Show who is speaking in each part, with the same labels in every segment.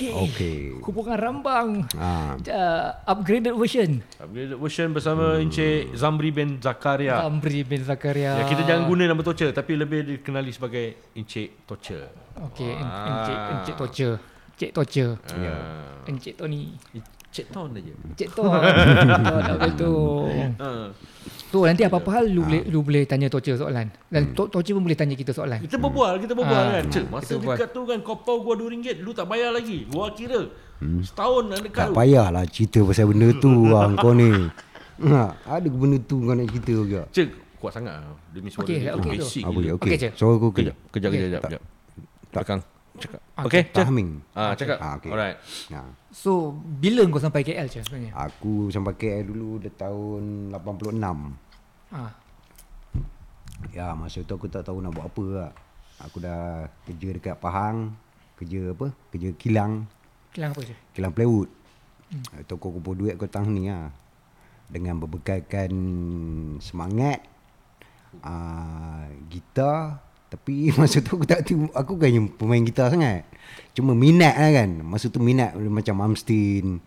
Speaker 1: Okey.
Speaker 2: Okey.
Speaker 1: Hubungan rambang.
Speaker 2: Ah.
Speaker 1: Uh, upgraded version.
Speaker 3: Upgraded version bersama hmm. Encik Zamri bin Zakaria.
Speaker 1: Amri bin Zakaria.
Speaker 3: Ya, kita jangan guna nama Torture tapi lebih dikenali sebagai Encik Torture.
Speaker 1: Okey, en-
Speaker 3: Ah.
Speaker 1: encik encik torture. Encik torture.
Speaker 2: Ya.
Speaker 1: Encik Tony.
Speaker 3: Encik Ton aja.
Speaker 1: Encik Ton. Boleh tu.
Speaker 3: Ha.
Speaker 1: Tu nanti apa-apa hal
Speaker 2: Ah.
Speaker 1: lu boleh lu boleh tanya torture soalan.
Speaker 2: Hmm.
Speaker 1: Dan to- torture pun boleh tanya kita soalan.
Speaker 3: Kita berbual, kita berbual
Speaker 1: Ah,
Speaker 3: kan. Cik, masa
Speaker 1: kita
Speaker 3: dekat tu kan kau pau gua RM2, lu tak bayar lagi. Gua kira. Setahun nak dekat
Speaker 2: Hmm. Tak payahlah cerita pasal benda tu bang kau ni. Ha, ada benda tu kau nak cerita juga.
Speaker 3: Cik, kuat sangat. Demi suara
Speaker 1: Okey,
Speaker 3: dia.
Speaker 1: okey tu.
Speaker 3: basic
Speaker 2: dia?
Speaker 1: Okey,
Speaker 2: Okey.
Speaker 1: Cik.
Speaker 2: Aku okey.
Speaker 3: Kejap, kejap,
Speaker 1: Okey.
Speaker 3: kejap, kejap. Belakang. Cakap.
Speaker 1: Okey.
Speaker 3: Okey,
Speaker 2: Tak
Speaker 3: cak.
Speaker 2: haming.
Speaker 3: Ah, cakap.
Speaker 2: Ah, okey.
Speaker 3: Alright.
Speaker 2: Ha.
Speaker 1: So, bila kau sampai KL je sebenarnya?
Speaker 2: Aku sampai KL dulu dah tahun 86.
Speaker 1: Ah.
Speaker 2: Ya, masa tu aku tak tahu nak buat apa lah. Aku dah kerja dekat Pahang. Kerja apa? Kerja kilang.
Speaker 1: Kilang apa je?
Speaker 2: Kilang plywood. Hmm. Toko kumpul duit aku tahun ni lah. Dengan berbekalkan semangat. Uh, gitar. Tapi masa tu aku tak tahu. Aku kan pemain gitar sangat. Cuma minat lah kan. Masa tu minat macam Malmsteen.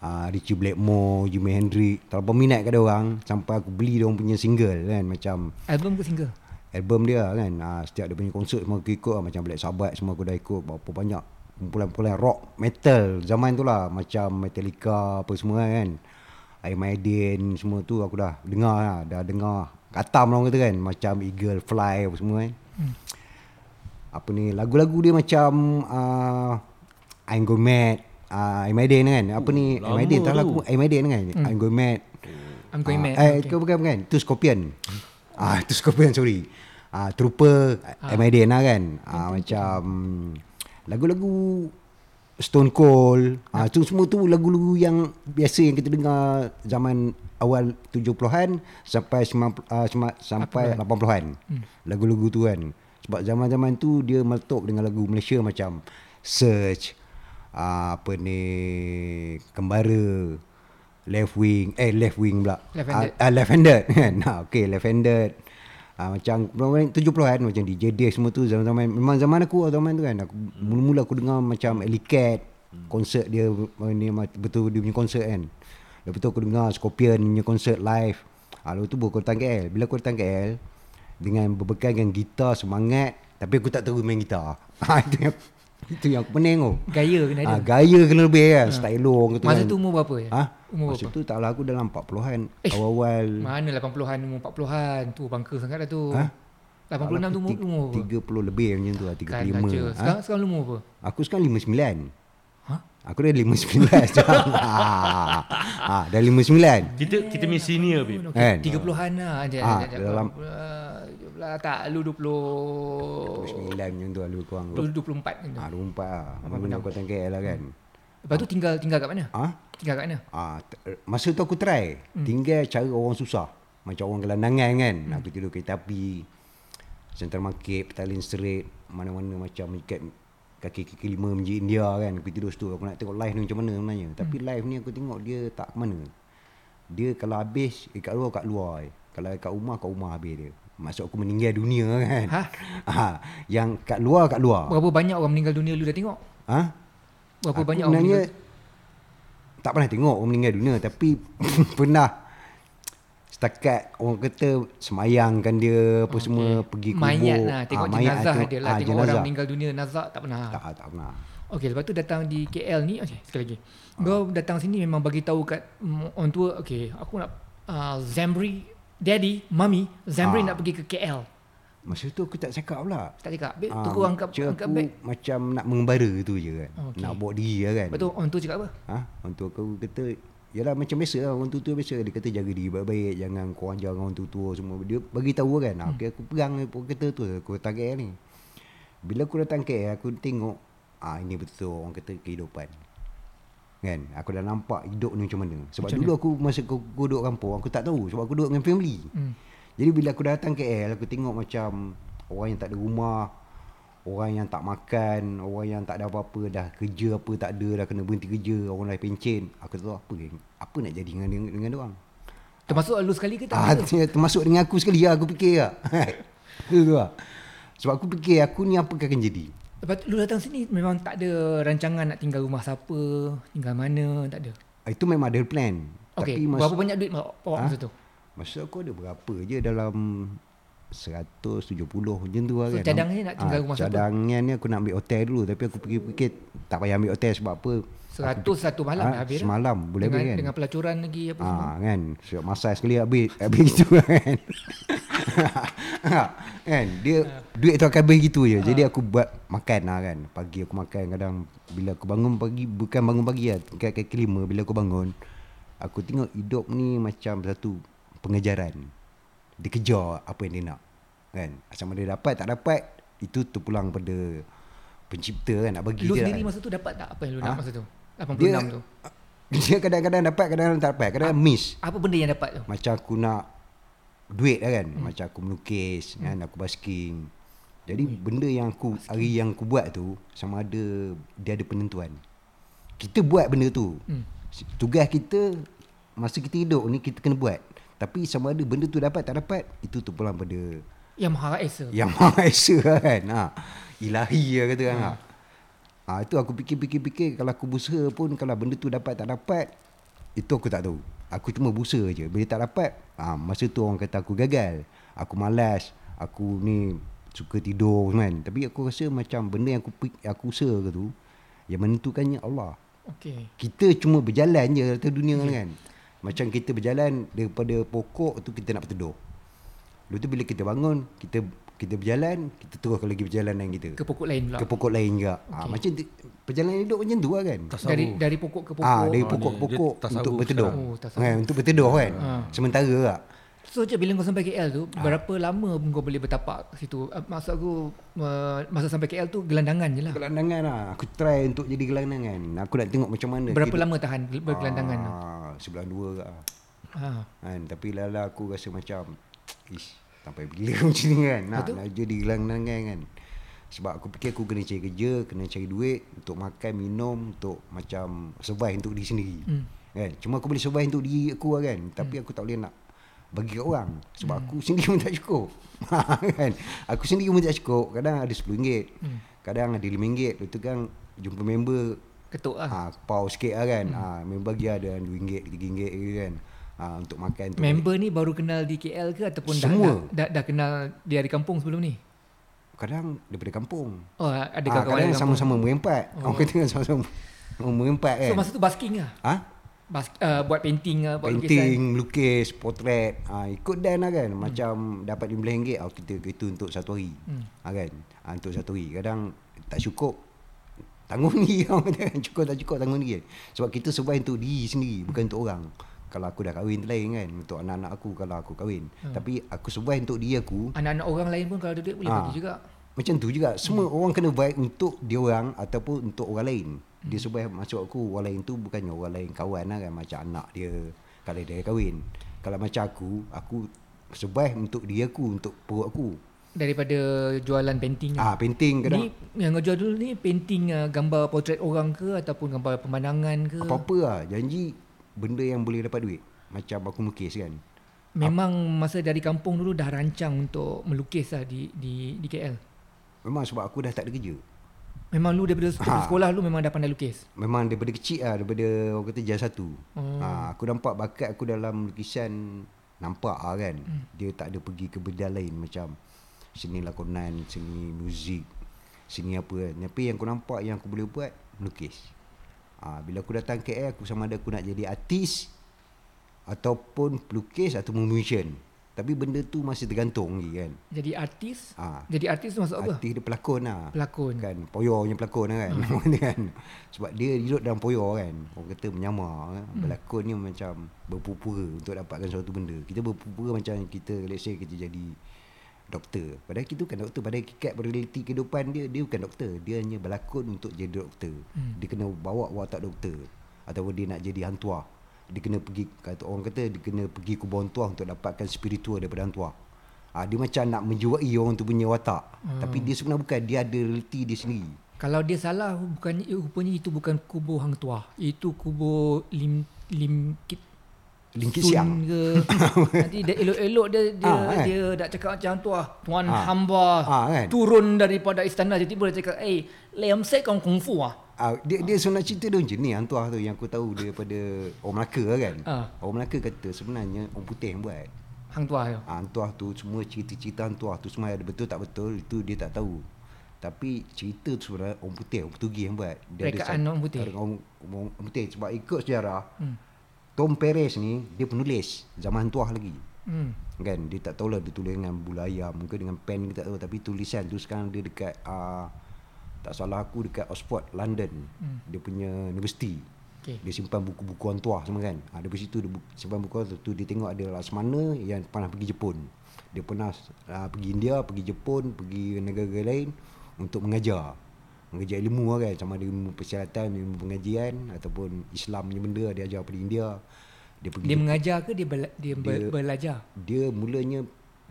Speaker 2: Uh, Richie Blackmore, Jimi Hendrix. Terlalu minat kat dia orang. Sampai aku beli dia orang punya single kan. Macam
Speaker 1: Album ke single?
Speaker 2: album dia kan ha, setiap dia punya konsert semua aku ikut lah. macam Black Sabbath semua aku dah ikut berapa banyak kumpulan-kumpulan rock metal zaman tu lah macam Metallica apa semua kan Iron Maiden semua tu aku dah dengar lah dah dengar katam orang kata kan macam Eagle Fly apa semua kan hmm. apa ni lagu-lagu dia macam uh, I'm Going Mad uh, Iron Maiden kan apa ni Iron
Speaker 3: lama
Speaker 2: Maiden tak
Speaker 3: tu.
Speaker 2: lagu Iron Maiden kan hmm. I'm Going Mad
Speaker 1: I'm going mad.
Speaker 2: Ah, Eh, okay. bukan bukan. Itu Scorpion. Ah, itu Scorpion sorry. Ah, Trooper ah. MID lah kan. Ah, macam lagu-lagu Stone Cold. Ah, tu semua tu lagu-lagu yang biasa yang kita dengar zaman awal 70-an sampai 90 ah, sema- sampai 80-an. Hmm. Lagu-lagu tu kan. Sebab zaman-zaman tu dia meletup dengan lagu Malaysia macam Search ah, apa ni Kembara left wing eh left wing pula
Speaker 1: Left-handed.
Speaker 2: Ah, ah, left-handed kan ha, okay left-handed ah, macam berapa 70-an macam DJ Dave semua tu zaman-zaman memang zaman aku zaman tu kan aku mula-mula aku dengar macam Ellie Cat konsert dia uh, ni betul dia punya konsert kan lepas tu aku dengar Scorpion punya konsert live ah, lepas tu baru aku datang KL bila aku datang KL dengan berbekalkan gitar semangat tapi aku tak tahu main gitar ha, itu yang itu yang aku pening tu
Speaker 1: Gaya kena ada.
Speaker 2: Ah, gaya kena lebih kan stylo orang kata
Speaker 1: Masa
Speaker 2: kan.
Speaker 1: tu umur berapa ya?
Speaker 2: Ha?
Speaker 1: Umur
Speaker 2: Masa
Speaker 1: berapa?
Speaker 2: tu taklah aku dalam 40-an.
Speaker 1: Eh,
Speaker 2: Awal-awal
Speaker 1: Mana 80-an umur 40-an tu bangka sangat dah tu.
Speaker 2: Ha?
Speaker 1: 86 tu umur, umur berapa?
Speaker 2: 30 lebih macam tu lah, 35.
Speaker 1: Kan.
Speaker 2: Ha?
Speaker 1: Sekarang sekarang umur apa?
Speaker 2: Aku sekarang 59.
Speaker 1: Ha?
Speaker 2: Aku dah 59 sekarang. ha, dah 59.
Speaker 3: Kita kita punya senior babe.
Speaker 2: Kan?
Speaker 1: 30-an lah. Ada
Speaker 2: Ah,
Speaker 1: ada
Speaker 2: dalam-
Speaker 1: ada tak lu 20
Speaker 2: 29 macam tu lebih kurang.
Speaker 1: lu 24 macam tu.
Speaker 2: Ha, 24 lah. Mula aku datang KL lah kan.
Speaker 1: Lepas tu tinggal tinggal kat mana?
Speaker 2: Ha?
Speaker 1: Tinggal kat mana?
Speaker 2: Ah, t- masa tu aku try. Hmm. Tinggal cara orang susah. Macam orang gelandangan kan. Hmm. Aku tidur kereta api. Central Market, Petaling Street. Mana-mana macam ikat kaki-kaki lima Masjid India kan. Aku tidur situ. Aku nak tengok live ni macam mana sebenarnya. Tapi live ni aku tengok dia tak mana. Dia kalau habis, eh, kat luar, kat luar. je. Kalau kat rumah, kat rumah habis dia. Maksud aku meninggal dunia kan.
Speaker 1: Ha?
Speaker 2: ha? Yang kat luar, kat luar.
Speaker 1: Berapa banyak orang meninggal dunia lu dah tengok?
Speaker 2: Ha?
Speaker 1: Berapa
Speaker 2: Aku
Speaker 1: banyak orang meninggal?
Speaker 2: tak pernah tengok orang meninggal dunia tapi pernah setakat orang kata semayangkan dia apa okay. semua pergi kubur.
Speaker 1: Mayat lah Tengok
Speaker 2: Ah, mayat,
Speaker 1: jenazah
Speaker 2: tengok-
Speaker 1: dia lah
Speaker 2: ah,
Speaker 1: Tengok orang meninggal dunia Nazak tak pernah.
Speaker 2: Tak tak pernah.
Speaker 1: Okey lepas tu datang di KL ni Okey sekali lagi. Kau datang sini memang bagi tahu kat orang tua Okey aku nak uh, Zambri Daddy Mummy Zambri
Speaker 2: Ah.
Speaker 1: nak pergi ke KL
Speaker 2: masa tu aku tak cakap pula.
Speaker 1: Tak cakap.
Speaker 2: Ah,
Speaker 1: tu kau angkat,
Speaker 2: macam
Speaker 1: angkat
Speaker 2: aku
Speaker 1: beg
Speaker 2: macam nak mengembara tu je kan.
Speaker 1: Okey.
Speaker 2: nak bawa diri lah kan.
Speaker 1: Lepas tu orang tua cakap apa?
Speaker 2: ha? orang tua aku kata Yalah macam biasa lah Orang tua-tua biasa. Dia kata jaga diri baik-baik Jangan korang jangan orang tua-tua semua. Dia bagi tahu kan hmm. okay, Aku pegang Aku kata tu Aku datang KL ni. Bila aku datang KL Aku tengok ah Ini betul orang kata kehidupan. Kan? Aku dah nampak hidup ni macam mana. Sebab
Speaker 1: Macam
Speaker 2: dulu aku Masa aku, aku duduk kampung Aku tak tahu. Sebab aku duduk dengan family.
Speaker 1: Hmm.
Speaker 2: Jadi bila aku datang KL Aku tengok macam Orang yang tak ada rumah Orang yang tak makan Orang yang tak ada apa-apa Dah kerja apa tak ada Dah kena berhenti kerja Orang lain pencen Aku tahu apa Apa nak jadi dengan dengan, dengan orang
Speaker 1: Termasuk lu sekali ke tak?
Speaker 2: ah,
Speaker 1: ada?
Speaker 2: Termasuk dengan aku sekali lah Aku fikir lah Itu tu lah Sebab aku fikir Aku ni apa akan jadi
Speaker 1: Lepas tu, lu datang sini memang tak ada rancangan nak tinggal rumah siapa, tinggal mana, tak ada.
Speaker 2: Itu memang ada plan.
Speaker 1: Okey,
Speaker 2: Tapi masa,
Speaker 1: berapa banyak duit awak
Speaker 2: Ha?
Speaker 1: masa tu?
Speaker 2: masa aku ada berapa je dalam 170 macam tu lah
Speaker 1: So,
Speaker 2: kan.
Speaker 1: cadangnya nak tinggal
Speaker 2: Ah,
Speaker 1: rumah siapa?
Speaker 2: Cadangnya ni aku nak ambil hotel dulu tapi aku fikir-fikir tak payah ambil hotel sebab apa?
Speaker 1: 100 satu malam dah habis. dah.
Speaker 2: Semalam boleh
Speaker 1: dengan,
Speaker 2: habis kan?
Speaker 1: dengan pelacuran lagi apa semua.
Speaker 2: Ah kan Siap masa sekali habis Habis gitu kan Kan Dia Duit tu akan habis gitu je Jadi aku buat Makan lah kan Pagi aku makan Kadang Bila aku bangun pagi Bukan bangun pagi lah kaki lima Bila aku bangun Aku tengok hidup ni Macam satu Pengejaran Dia kejar Apa yang dia nak Kan Sama dia dapat Tak dapat Itu terpulang pada Pencipta kan Nak bagi
Speaker 1: Lu
Speaker 2: dia
Speaker 1: sendiri
Speaker 2: kan.
Speaker 1: masa tu dapat tak apa yang lu
Speaker 2: Ha?
Speaker 1: nak masa tu? 86
Speaker 2: dia,
Speaker 1: tu.
Speaker 2: Dia kadang-kadang dapat Kadang-kadang tak dapat Kadang-kadang miss
Speaker 1: Apa benda yang dapat tu?
Speaker 2: macam aku nak duit lah kan hmm. macam aku melukis hmm. kan aku basking jadi hmm. benda yang aku hari yang aku buat tu sama ada dia ada penentuan kita buat benda tu
Speaker 1: Hmm.
Speaker 2: tugas kita masa kita hidup ni kita kena buat tapi sama ada benda tu dapat tak dapat itu terpulang pada
Speaker 1: Yang Maha Esa.
Speaker 2: yang Maha Esa kan ha. ilahi lah kata kan hmm. ha, itu aku fikir-fikir-fikir kalau aku berusaha pun kalau benda tu dapat tak dapat itu aku tak tahu aku cuma berusaha je bila tak dapat ha, masa tu orang kata aku gagal aku malas aku ni suka tidur kan tapi aku rasa macam benda yang aku aku usaha tu yang menentukannya Allah
Speaker 1: Okey.
Speaker 2: kita cuma berjalan je atas dunia ni kan macam kita berjalan daripada pokok tu kita nak berteduh Lepas tu bila kita bangun kita kita berjalan kita teruskan lagi perjalanan kita
Speaker 1: Ke pokok lain pula.
Speaker 2: ke pokok lain juga ha, macam perjalanan hidup macam tu lah kan
Speaker 3: Tasawuf.
Speaker 1: dari dari pokok ke pokok.
Speaker 2: Ah, dari
Speaker 3: Ah,
Speaker 2: pokok ke pokok
Speaker 3: dia
Speaker 2: untuk berteduh.
Speaker 1: Oh,
Speaker 2: kan, untuk berteduh kan.
Speaker 1: Ah.
Speaker 2: Sementara lah.
Speaker 1: So je bila kau sampai KL tu
Speaker 2: Ah.
Speaker 1: berapa lama kau boleh bertapak situ? Uh, maksud aku uh, masa sampai KL tu gelandangan je lah.
Speaker 2: Gelandangan lah. Aku try untuk jadi gelandangan. Aku nak tengok macam mana.
Speaker 1: Berapa
Speaker 2: hidup.
Speaker 1: lama tahan gel- bergelandangan tu?
Speaker 2: Ah, sebulan dua ke. lah.
Speaker 1: Ha.
Speaker 2: Kan, tapi lala aku rasa macam ish, sampai bila macam ni kan. Nak,
Speaker 1: Betul.
Speaker 2: nak jadi gelandangan kan. Sebab aku fikir aku kena cari kerja, kena cari duit untuk makan, minum, untuk macam survive untuk diri sendiri.
Speaker 1: Hmm.
Speaker 2: Kan? Cuma aku boleh survive untuk diri aku lah kan. Tapi aku tak boleh nak bagi kat orang. Sebab aku sendiri pun tak cukup. kan? Aku sendiri pun tak cukup. Kadang ada RM10.
Speaker 1: Hmm.
Speaker 2: Kadang ada RM5. Lepas tu kan jumpa member
Speaker 1: Ketuk lah.
Speaker 2: ha, pau sikit lah kan. Ha, member bagi ada RM2, RM3 gitu kan. Ha, untuk makan tu.
Speaker 1: Member ni baru kenal di KL ke ataupun dah,
Speaker 2: Semua.
Speaker 1: dah, dah, dah kenal di dari kampung sebelum ni?
Speaker 2: Kadang daripada kampung.
Speaker 1: Oh, ada
Speaker 2: Ha,
Speaker 1: kawan-kawan
Speaker 2: kadang sama-sama merempat. Oh. Orang kata sama-sama merempat kan.
Speaker 1: So masa tu basking lah.
Speaker 2: ha?
Speaker 1: Bas, uh, buat painting lah, buat
Speaker 2: Painting, lukis, potret. Ha, Ikut dan lah kan. Macam dapat RM15 oh, kita, Itu untuk satu hari.
Speaker 1: Hmm.
Speaker 2: ha, kan? Ha, Untuk satu hari. Kadang tak cukup Tanggung ni kan. Cukup tak cukup tanggung ni kan. Sebab kita survive untuk diri sendiri Bukan untuk orang. Kalau aku dah kahwin lain kan. Untuk anak-anak aku Kalau aku kahwin.
Speaker 1: Hmm.
Speaker 2: Tapi aku survive untuk diri aku.
Speaker 1: Anak-anak orang lain pun kalau ada duit boleh
Speaker 2: Ah.
Speaker 1: bagi juga.
Speaker 2: Macam tu juga. Semua orang kena baik Untuk dia orang Ataupun untuk orang lain. Dia
Speaker 1: Hmm.
Speaker 2: survive Maksud aku Orang lain tu Bukannya orang lain kawan lah kan. Macam anak dia Kalau dia kahwin. Kalau macam aku Aku survive untuk dia aku Untuk perut aku.
Speaker 1: Daripada jualan painting
Speaker 2: Ah Painting kadang
Speaker 1: Ni yang kau jual dulu ni painting uh, gambar portrait orang ke ataupun gambar pemandangan ke?
Speaker 2: Apa-apa lah. Janji Benda yang boleh dapat duit. Macam aku melukis kan.
Speaker 1: Memang masa dari kampung dulu dah rancang untuk melukis lah di di di KL.
Speaker 2: Memang sebab aku dah tak ada kerja
Speaker 1: Memang lu daripada
Speaker 2: Ha.
Speaker 1: sekolah lu memang dah pandai lukis.
Speaker 2: Memang daripada kecil lah Daripada orang kata jas satu
Speaker 1: Oh.
Speaker 2: ha, Aku nampak bakat aku dalam lukisan Nampak lah kan hmm. Dia tak ada pergi ke bidang lain Macam Seni lakonan Seni muzik Seni apa kan Tapi yang aku nampak Yang aku boleh buat Melukis ha, Bila aku datang KL Aku sama ada aku nak jadi artis Ataupun pelukis Ataupun musician Tapi benda tu masih tergantung lagi kan
Speaker 1: Jadi artis.
Speaker 2: ha,
Speaker 1: Jadi artis tu masuk apa?
Speaker 2: Artis dia pelakon lah
Speaker 1: Pelakon.
Speaker 2: kan poyo punya pelakon lah kan
Speaker 1: Hmm.
Speaker 2: Kan sebab dia hidup dalam poyo kan orang kata menyamar kan?
Speaker 1: Hmm.
Speaker 2: berlakon ni macam berpura-pura untuk dapatkan suatu benda kita berpura-pura macam kita let's say kita jadi doktor padahal kita bukan doktor pada hakikat realiti kehidupan dia dia bukan doktor dia hanya berlakon untuk jadi doktor
Speaker 1: Hmm.
Speaker 2: dia kena bawa watak doktor ataupun dia nak jadi hantuah dia kena pergi kata orang kata dia kena pergi kubur hantuah untuk dapatkan spiritual daripada hantuah Ah dia macam nak menjiwai orang tu punya watak.
Speaker 1: Hmm.
Speaker 2: Tapi dia sebenarnya bukan dia ada realiti dia sendiri.
Speaker 1: Kalau dia salah bukan rupanya itu bukan kubur hang tuah. Itu kubur lim lim kit
Speaker 2: Lingkit siang.
Speaker 1: ke Nanti dia elok-elok dia Dia,
Speaker 2: Ah, kan?
Speaker 1: dia nak cakap macam tu lah Tuan
Speaker 2: Ah.
Speaker 1: hamba
Speaker 2: Ah, kan?
Speaker 1: Turun daripada istana Tiba-tiba dia cakap Eh Lem saya kong kung fu lah
Speaker 2: Ah, dia dia sebenarnya cerita dia macam ni hantuah tu yang aku tahu daripada orang Melaka lah kan.
Speaker 1: Ah.
Speaker 2: Orang Melaka kata sebenarnya orang putih yang buat.
Speaker 1: Hang tua tu
Speaker 2: Ah, hantuah tu semua cerita-cerita hantuah tu semua ada betul tak betul itu dia tak tahu. Tapi cerita tu sebenarnya orang putih, orang Portugis yang buat.
Speaker 1: Rekaan
Speaker 2: sat-
Speaker 1: orang putih.
Speaker 2: Orang, orang, orang putih sebab ikut sejarah. Hmm. Tom Perez ni dia penulis zaman hantuah lagi.
Speaker 1: hmm.
Speaker 2: Kan dia tak tahulah dia tulis dengan bulu ayam ke dengan pen ke tak tahu tapi tulisan tu sekarang dia dekat uh, tak salah aku dekat Oxford London. Hmm. dia punya universiti.
Speaker 1: Okay.
Speaker 2: dia simpan buku-buku hantuah semua kan. Ha, dari situ dia bu- simpan buku hantuah tu dia tengok ada Laksamana yang pernah pergi Jepun. Dia pernah uh, pergi India pergi Jepun pergi negara lain untuk mengajar. Mengajar ilmu lah kan sama ada ilmu persiasatan ilmu pengajian ataupun Islam punya benda dia ajar pada India. Dia pergi
Speaker 1: Dia mengajar ke dia, bela, Dia-
Speaker 2: dia
Speaker 1: belajar?
Speaker 2: dia mulanya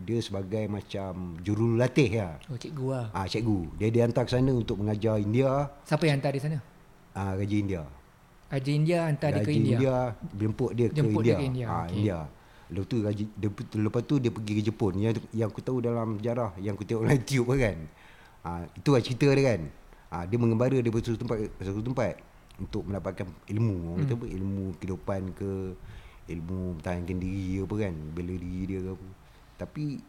Speaker 2: dia sebagai macam jurulatih lah.
Speaker 1: Oh cikgu lah
Speaker 2: Ah cikgu. Dia dihantar ke sana untuk mengajar India,
Speaker 1: Siapa yang hantar dia sana
Speaker 2: ah Raja India.
Speaker 1: Raja India hantar dia
Speaker 2: Raja
Speaker 1: ke India,
Speaker 2: India jemput dia
Speaker 1: Jemput
Speaker 2: ke
Speaker 1: dia
Speaker 2: India.
Speaker 1: ke India,
Speaker 2: Ah
Speaker 1: okey.
Speaker 2: India. Lepas tu Raja dia, lepas tu dia pergi ke Jepun. Yang yang aku tahu dalam sejarah yang aku tengok dalam YouTube kan. Ah itu lah cerita dia kan. Ah dia mengembara dari satu tempat ke satu tempat untuk mendapatkan ilmu. Orang kata apa ilmu kehidupan ke ilmu mempertahankan diri apa kan, bela diri dia ke apa. Tapi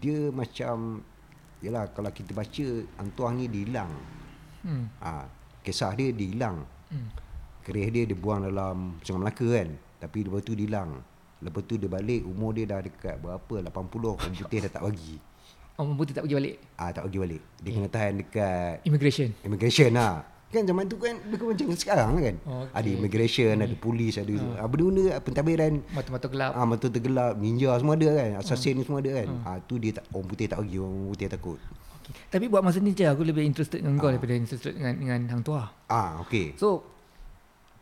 Speaker 2: dia macam Yalah kalau kita baca Antuah ni dia hilang.
Speaker 1: Hmm.
Speaker 2: ha, Kisah dia dia hilang.
Speaker 1: Hmm.
Speaker 2: Kerih dia dia buang dalam Sungai Melaka kan. Tapi lepas tu dia hilang. Lepas tu dia balik Umur dia dah dekat berapa? 80 Orang putih dah tak bagi.
Speaker 1: Orang putih tak pergi balik?
Speaker 2: Ah Tak bagi balik. Dia kena tahan dekat
Speaker 1: Immigration.
Speaker 2: Immigration lah Kan zaman tu kan Dia kan macam sekarang kan
Speaker 1: Okey.
Speaker 2: Ada immigration Ada polis Ada ha. benda-benda Pentadbiran
Speaker 1: Mata-mata gelap
Speaker 2: Ah, mata tergelap, ninja semua ada kan. Assassin ni semua ada kan. Ah, tu dia tak orang putih tak bagi, orang putih takut.
Speaker 1: okay. Tapi buat masa ni je Aku lebih interested dengan kau Daripada interested dengan, dengan Hang Tua
Speaker 2: Ah, okey.
Speaker 1: So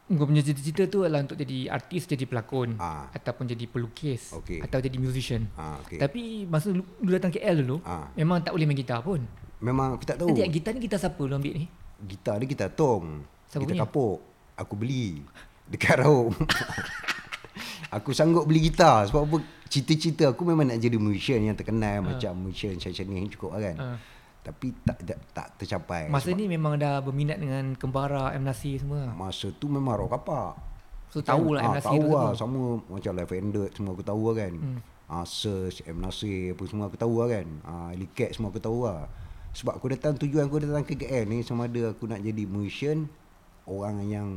Speaker 1: Kau punya cita-cita tu adalah untuk jadi artis, jadi pelakon
Speaker 2: Ah.
Speaker 1: Ataupun jadi pelukis
Speaker 2: Okey.
Speaker 1: Atau jadi musician
Speaker 2: Ah, okey.
Speaker 1: Tapi masa lu, lu datang KL dulu
Speaker 2: Ah.
Speaker 1: Memang tak boleh main gitar pun
Speaker 2: Memang aku tak tahu.
Speaker 1: Nanti gitar ni gitar siapa lu ambil ni?
Speaker 2: Gitar dia gitar tong.
Speaker 1: Siapa
Speaker 2: gitar
Speaker 1: punya?
Speaker 2: kapuk. Aku beli dekat Raub. aku sanggup beli gitar sebab apa? Cita-cita aku memang nak jadi musician yang terkenal macam musician Syah ni cukup lah kan.
Speaker 1: Ah.
Speaker 2: Tapi tak tak, tak tercapai.
Speaker 1: Masa ni memang dah berminat dengan Kembara, M. Nasir semua
Speaker 2: masa tu memang rock kapak.
Speaker 1: So tahulah M.
Speaker 2: ah,
Speaker 1: Nasir
Speaker 2: tahu
Speaker 1: tu
Speaker 2: lah
Speaker 1: semua
Speaker 2: sama macam Life Ended semua aku tahu lah kan. Hmm. Ah, Search, M Nasir apa semua aku tahu lah kan. Ah, Likat semua aku tahu lah. Sebab aku datang tujuan aku datang ke KL ni sama ada aku nak jadi musician orang yang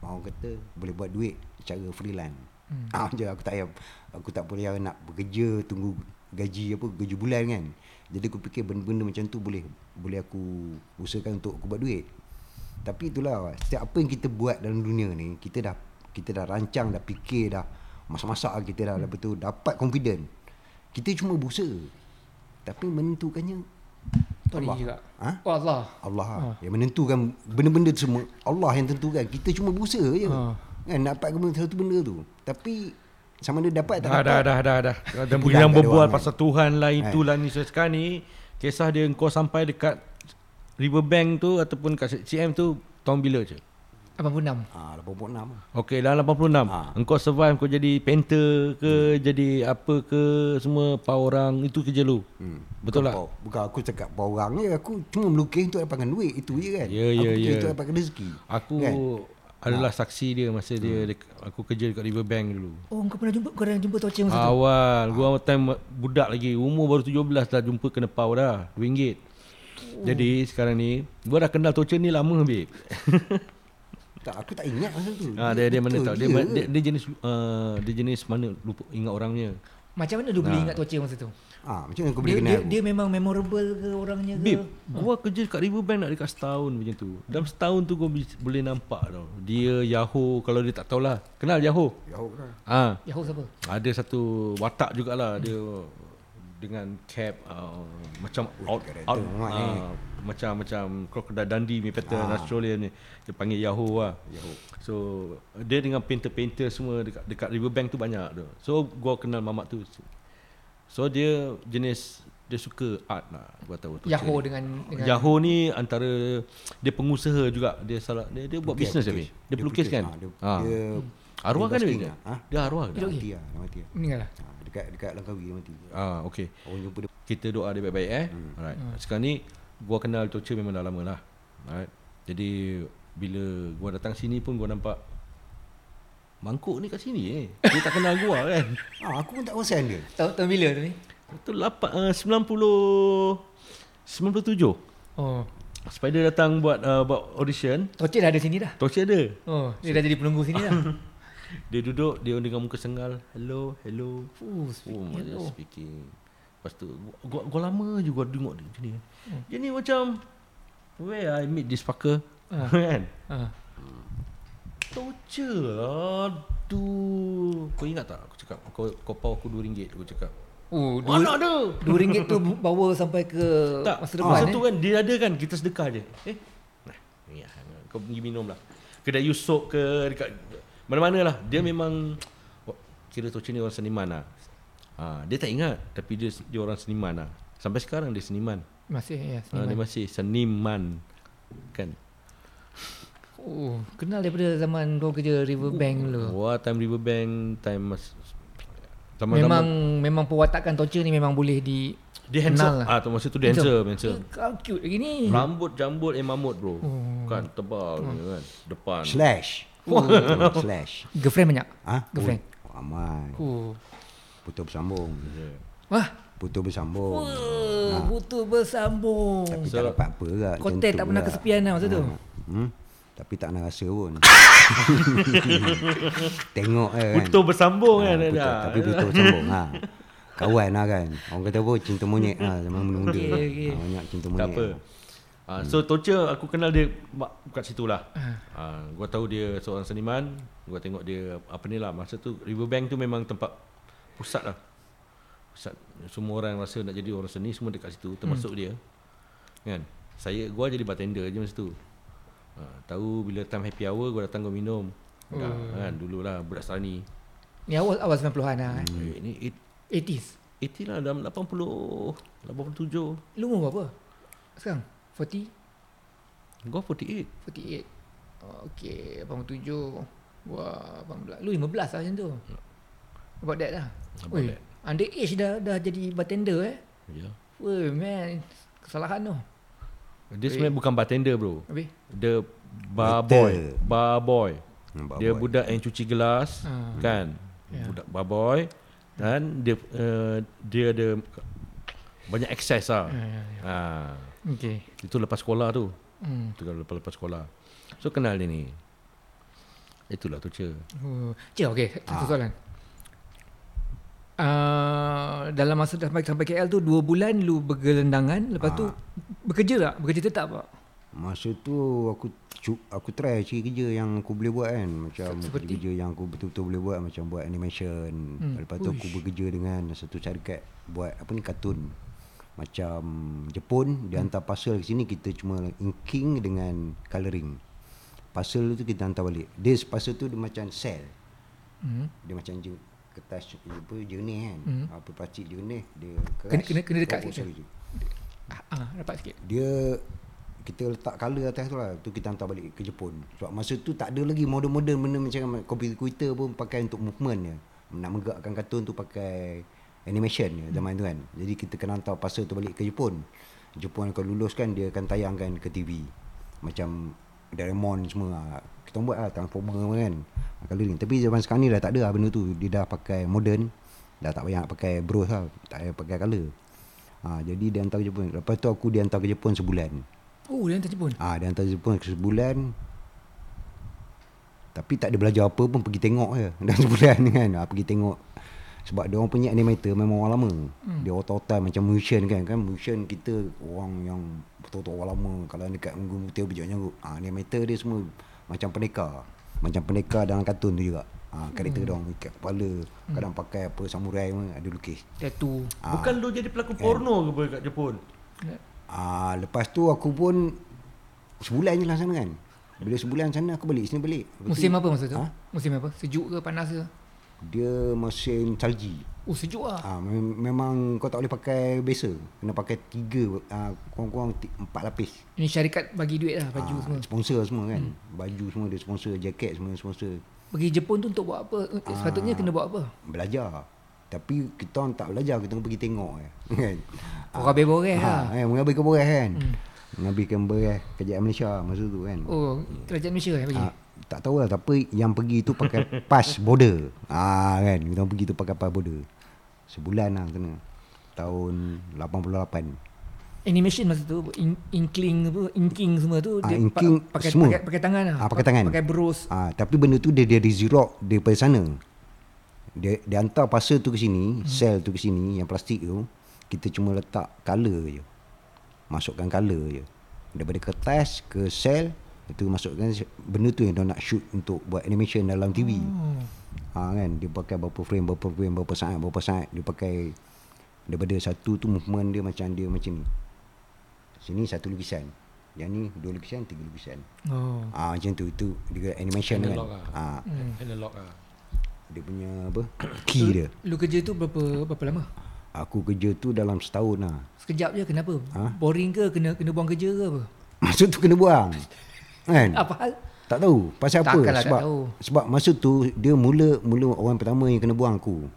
Speaker 2: orang kata boleh buat duit secara freelance. Hmm. Ah, je aku tak payah aku tak boleh nak bekerja tunggu gaji apa gaji bulan kan. Jadi aku fikir benda-benda macam tu boleh boleh aku usahakan untuk aku buat duit. Tapi itulah setiap apa yang kita buat dalam dunia ni kita dah kita dah rancang dah fikir dah masak-masak kita dah lepas tu dapat confident. Kita cuma berusaha. Tapi menentukannya Allah.
Speaker 1: juga
Speaker 2: Ha?
Speaker 1: Oh Allah
Speaker 2: Allah ha. yang menentukan benda-benda tu semua Allah yang tentukan kita cuma berusaha je
Speaker 1: Ha.
Speaker 2: kan nak dapat benda satu benda tu tapi sama ada dapat tak
Speaker 3: Dah,
Speaker 2: dapat
Speaker 3: dah, dah, dah, dah. Dan yang berbual pasal Tuhan lah,
Speaker 2: Kan?
Speaker 3: itulah ni. So, sekarang ni, kisah dia kau sampai dekat Riverbank tu ataupun kat CM tu tahun bila je?
Speaker 1: 86
Speaker 2: ah 86 lah.
Speaker 3: Okey, dalam 86.
Speaker 2: Ha.
Speaker 3: Engkau survive, kau jadi painter ke, jadi apa ke, semua power orang, itu kerja lu.
Speaker 2: hmm.
Speaker 3: Betul tak?
Speaker 2: pau- bukan aku cakap pau orang je aku cuma melukis untuk dapatkan duit itu je kan
Speaker 3: Ya, ya,
Speaker 2: aku
Speaker 3: ya.
Speaker 2: untuk dapatkan rezeki
Speaker 3: Aku
Speaker 2: Kan?
Speaker 3: adalah saksi dia masa dia dek- aku kerja dekat Riverbank dulu.
Speaker 1: Oh kau pernah jumpa Kau dah jumpa Toche masa tu
Speaker 3: Awal Gua time budak lagi Umur baru 17 dah jumpa kena pau dah RM2 Jadi sekarang ni Gua dah kenal Tochen ni lama babe
Speaker 2: tak aku tak ingat masa tu.
Speaker 3: Ha, dia, dia mana
Speaker 2: betul
Speaker 3: tahu dia,
Speaker 2: ke?
Speaker 3: dia, dia jenis uh, Dia jenis mana Lupa ingat orangnya.
Speaker 1: Macam mana dia boleh
Speaker 3: Ha.
Speaker 1: ingat Toche masa tu?
Speaker 2: Ah macam mana aku boleh
Speaker 1: dia,
Speaker 2: kenal?
Speaker 1: dia,
Speaker 2: aku?
Speaker 1: dia memang memorable ke orangnya ke?
Speaker 3: Babe Gua kerja kat Riverbank nak dekat setahun macam tu. Dalam setahun tu gua boleh nampak tau. Dia Yahoo Kalau dia tak tahulah. Kenal Yahoo?
Speaker 2: Ya Allah
Speaker 3: Ah,
Speaker 1: Yahoo siapa?
Speaker 3: Ada satu watak jugalah dia dengan cap uh, macam out, out
Speaker 2: ni.
Speaker 3: uh, macam macam crocodile Dundee ni pattern ah. Australia ni dia panggil Yahoo lah.
Speaker 2: Yahoo.
Speaker 3: So dia dengan painter-painter semua dekat dekat Riverbank tu banyak tu. So gua kenal mamak tu. So dia jenis dia suka art lah gua tahu tu.
Speaker 1: Yahoo dengan, dengan
Speaker 3: Yahoo ni antara dia pengusaha juga. Dia salah dia, dia buat bisnes dia.
Speaker 2: pelukis.
Speaker 3: Dia pelukis kan?
Speaker 2: ah, dia,
Speaker 3: Ah.
Speaker 2: dia
Speaker 3: Arwah kan dia?
Speaker 2: Ha?
Speaker 3: Dia arwah ke?
Speaker 2: mati lah, mati lah.
Speaker 1: Meninggal lah.
Speaker 2: Ha, dekat dekat Langkawi dia mati.
Speaker 3: Ah, okay.
Speaker 2: Orang jumpa dia.
Speaker 3: Kita doa dia baik-baik eh. Hmm. Alright. Hmm. Sekarang ni gua kenal Tocha memang dah lama lah. Alright. Jadi bila gua datang sini pun gua nampak mangkuk ni kat sini eh. Dia tak kenal gua kan.
Speaker 2: Ah, aku pun tak perasan dia.
Speaker 1: Tahun, tahun bila tu ni?
Speaker 3: Itu lapan uh, 90 97.
Speaker 1: Oh.
Speaker 3: Spider datang buat uh, buat audition.
Speaker 1: Tocik dah ada sini dah.
Speaker 3: Tocha ada.
Speaker 1: Oh, dia dah jadi penunggu sini dah.
Speaker 3: Dia duduk dia dengan muka sengal. Hello, hello.
Speaker 1: Oh, speaking. Oh.
Speaker 3: speaking. Lepas tu gua, gua, gua lama juga tengok dia macam ni.
Speaker 1: Hmm.
Speaker 3: Dia ni macam where I meet this fucker.
Speaker 1: Ah.
Speaker 3: kan?
Speaker 1: Ah.
Speaker 3: Torture Aduh Kau ingat tak aku cakap Kau, kau pau aku RM2 Aku cakap
Speaker 1: Oh,
Speaker 3: Mana ada
Speaker 1: dua ringgit tu bawa sampai ke
Speaker 3: Tak
Speaker 1: masa
Speaker 3: Masa
Speaker 1: depan
Speaker 3: tu
Speaker 1: eh.
Speaker 3: kan Dia ada kan Kita sedekah je Eh Nah ya, Kau pergi minum lah Kedai Yusof ke Dekat Mana-mana lah Dia memang oh, Kira Torture ni orang seniman lah ha, Dia tak ingat Tapi dia dia orang seniman lah Sampai sekarang dia seniman,
Speaker 1: Masih ya,
Speaker 3: ha, Dia
Speaker 1: seniman.
Speaker 3: masih seniman Kan
Speaker 1: Oh, kenal daripada zaman kau kerja Riverbank dulu.
Speaker 3: Wah time Riverbank Time mas Zaman
Speaker 1: Memang memang pewatakan Tocik ni memang boleh di
Speaker 3: Dia handsome
Speaker 1: kenal
Speaker 3: ah, tu masa tu dia handsome, handsome.
Speaker 1: Eh, Kau cute lagi ni.
Speaker 3: Rambut jambut eh mamut bro.
Speaker 1: Oh.
Speaker 3: Kan tebal ni kan. Depan.
Speaker 2: Slash.
Speaker 1: Oh.
Speaker 2: Slash.
Speaker 1: Girlfriend banyak.
Speaker 2: Ha?
Speaker 1: Girlfriend.
Speaker 2: Oh, aman.
Speaker 1: Oh.
Speaker 2: Putus bersambung.
Speaker 3: Yeah.
Speaker 1: Wah.
Speaker 2: Putus bersambung.
Speaker 1: Oh, putus bersambung.
Speaker 2: Tapi
Speaker 3: So-
Speaker 2: tak dapat apa lah.
Speaker 1: Konten tak pernah kesepian lah masa tu.
Speaker 2: Hmm. Tapi tak nak rasa pun. Tengok eh kan.
Speaker 3: Putus bersambung
Speaker 2: Ha,
Speaker 3: kan
Speaker 2: putus,
Speaker 3: ada.
Speaker 2: Tapi putus bersambung ha. Kawan lah kan. Orang kata apa cinta monyet lah zaman muda-muda.
Speaker 1: Okey, okey.
Speaker 2: Ha, banyak cinta
Speaker 3: Tak
Speaker 2: monyet.
Speaker 3: apa. Ah, so Tocha aku kenal dia mak- kat situ lah. Ah, gua tahu dia seorang seniman. Gua tengok dia apa ni lah. Masa tu Riverbank tu memang tempat pusat lah. Pusat semua orang rasa nak jadi orang seni semua dekat situ termasuk dia. Kan? Saya gua jadi bartender je masa tu. Ha, tahu bila time happy hour gua datang gua minum. Dah, kan dululah budak Serani.
Speaker 1: Ni awal awal 90-an lah.
Speaker 3: Hmm. Eh, ni
Speaker 1: 80s.
Speaker 3: 80 lah dalam 80 87.
Speaker 1: Lu umur berapa? Sekarang? 40?
Speaker 3: Gua 48.
Speaker 1: 48. Oh, okay, 87. Wah, 18. Lu 15 lah macam tu. About that lah.
Speaker 3: About
Speaker 1: Oi,
Speaker 3: that.
Speaker 1: under age dah dah jadi bartender eh.
Speaker 3: Ya.
Speaker 1: Woi, man. Kesalahan tu.
Speaker 3: Dia sebenarnya bukan bartender bro.
Speaker 1: Habis?
Speaker 3: Dia bar boy. Bar boy.
Speaker 2: Hmm, bar
Speaker 3: Dia
Speaker 2: boy.
Speaker 3: budak yang cuci gelas
Speaker 1: Ah.
Speaker 3: kan.
Speaker 1: Ya.
Speaker 3: Budak bar boy dan dia uh, dia ada banyak akses lah.
Speaker 1: Ya, ya, ya.
Speaker 3: Ha.
Speaker 1: Okay.
Speaker 3: Itu lepas sekolah tu.
Speaker 1: Hmm.
Speaker 3: Itu kalau lepas, lepas sekolah. So kenal dia ni. Itulah tu cer.
Speaker 1: Oh. Cik, okay. Satu soalan. Uh, dalam masa dah sampai, sampai KL tu dua bulan lu bergelendangan lepas tu bekerja tak? Bekerja tetap tak?
Speaker 2: Masa tu aku aku try cari kerja yang aku boleh buat kan. Macam
Speaker 1: Seperti?
Speaker 2: kerja yang aku betul-betul boleh buat macam buat animation.
Speaker 1: Hmm.
Speaker 2: lepas tu aku
Speaker 1: Uish.
Speaker 2: bekerja dengan satu syarikat buat apa ni kartun. Macam Jepun dia hantar parcel ke sini kita cuma inking dengan colouring parcel tu kita hantar balik. Dia parcel tu dia macam sell.
Speaker 1: Hmm.
Speaker 2: dia macam je kertas apa jernih kan.
Speaker 1: Hmm.
Speaker 2: apa plastik jernih dia keras.
Speaker 1: Kena- kena- kena dekat sikit. ah, ah, dapat sikit.
Speaker 2: Dia kita letak colour atas tu lah. Tu kita hantar balik ke Jepun. Sebab masa tu tak ada lagi modern-modern benda macam komputer-komputer pun pakai untuk movement je. Nak menggerakkan kartun tu pakai animation je zaman tu kan. Jadi kita kena hantar parcel tu balik ke Jepun. Jepun kalau luluskan dia akan tayangkan ke TV Macam Doraemon semua. Lah. Kita buat lah Transformer kan. Colouring Tapi zaman sekarang ni dah tak ada lah benda tu. Dia dah pakai modern. Dah tak payah nak pakai bros lah. Tak payah pakai colour. Ha, Jadi dia hantar ke Jepun. Lepas tu aku dia hantar ke Jepun sebulan.
Speaker 1: Oh dia hantar Jepun?
Speaker 2: Ah, dia hantar Jepun sebulan. Tapi tak ada belajar apa pun pergi tengok je. Dalam sebulan ni kan. Ah, pergi tengok sebab dia orang punya animator memang orang lama. Hmm. Dia otak-otak macam motion kan kan motion kita orang yang betul-betul orang lama kalau dekat Munggu Mutia Bejak Nyanggut. Ah, animator dia semua macam pendekar. Macam pendekar dalam kartun tu juga. Ah, karakter hmm. dia orang ikat kepala, kadang pakai apa samurai pun ada lukis.
Speaker 1: tattoo
Speaker 2: Ah.
Speaker 3: Bukan lu jadi pelakon porno ke apa kat Jepun?
Speaker 2: Ah, lepas tu aku pun sebulan je lah sana kan. Bila sebulan sana aku balik sini balik.
Speaker 1: Musim apa masa tu
Speaker 2: Ha?
Speaker 1: musim apa sejuk ke panas ke
Speaker 2: Dia musim salji.
Speaker 1: oh sejuk
Speaker 2: Ah, mem- memang kau tak boleh pakai biasa. Kena pakai tiga, ah, kurang-kurang ti- empat lapis.
Speaker 1: ini syarikat bagi duit lah baju
Speaker 2: Ah,
Speaker 1: semua
Speaker 2: Sponsor semua kan. Hmm. Baju semua dia sponsor, jaket semua sponsor.
Speaker 1: pergi Jepun tu untuk buat apa?
Speaker 2: Ah.
Speaker 1: Sepatutnya kena buat apa?
Speaker 2: Belajar. Tapi kita orang tak belajar, kita orang pergi tengok je. Kan?
Speaker 1: Orang beres lah.
Speaker 2: Ha, eh, mengambilkan beres kan. Hmm. Mengambilkan beres kerajaan Malaysia masa tu kan.
Speaker 1: Oh, kerajaan Malaysia yang pergi.
Speaker 2: Ha, tak tahu lah tapi yang pergi tu pakai pas border. Ah kan, kita orang pergi tu pakai pas border. Sebulan lah kena. Tahun 88.
Speaker 1: Animation masa tu in, inkling apa inking semua tu
Speaker 2: Ah, inking
Speaker 1: pakai,
Speaker 2: semua.
Speaker 1: pakai pakai tangan lah.
Speaker 2: Ah, pakai tangan.
Speaker 1: Pakai bros.
Speaker 2: Ah, tapi benda tu dia dia di Xerox daripada sana. Dia dia hantar parcel tu ke sini, hmm. sel tu ke sini yang plastik tu, kita cuma letak color je. Masukkan color je. Daripada kertas ke sel itu masukkan benda tu yang dia nak shoot untuk buat animation dalam TV.
Speaker 1: Oh.
Speaker 2: Ha kan dia pakai berapa frame berapa frame berapa saat berapa saat dia pakai daripada satu tu movement dia macam dia macam ni. Sini satu lukisan. Yang ni dua lukisan, tiga lukisan.
Speaker 1: Oh.
Speaker 2: Ah macam tu itu dia animation
Speaker 3: Analog
Speaker 2: kan.
Speaker 3: lah.
Speaker 2: Ah
Speaker 3: Analog lah.
Speaker 2: dia punya apa? Key dia.
Speaker 1: Lu kerja tu berapa berapa lama?
Speaker 2: Aku kerja tu dalam setahun lah.
Speaker 1: Sekejap je kenapa?
Speaker 2: Ha?
Speaker 1: Boring ke kena kena buang kerja ke apa?
Speaker 2: Maksud tu kena buang. Kan?
Speaker 1: Apa hal?
Speaker 2: Tak tahu pasal apa
Speaker 1: Takkanlah tak
Speaker 2: sebab
Speaker 1: tahu.
Speaker 2: sebab masa tu dia mula mula orang pertama yang kena buang aku.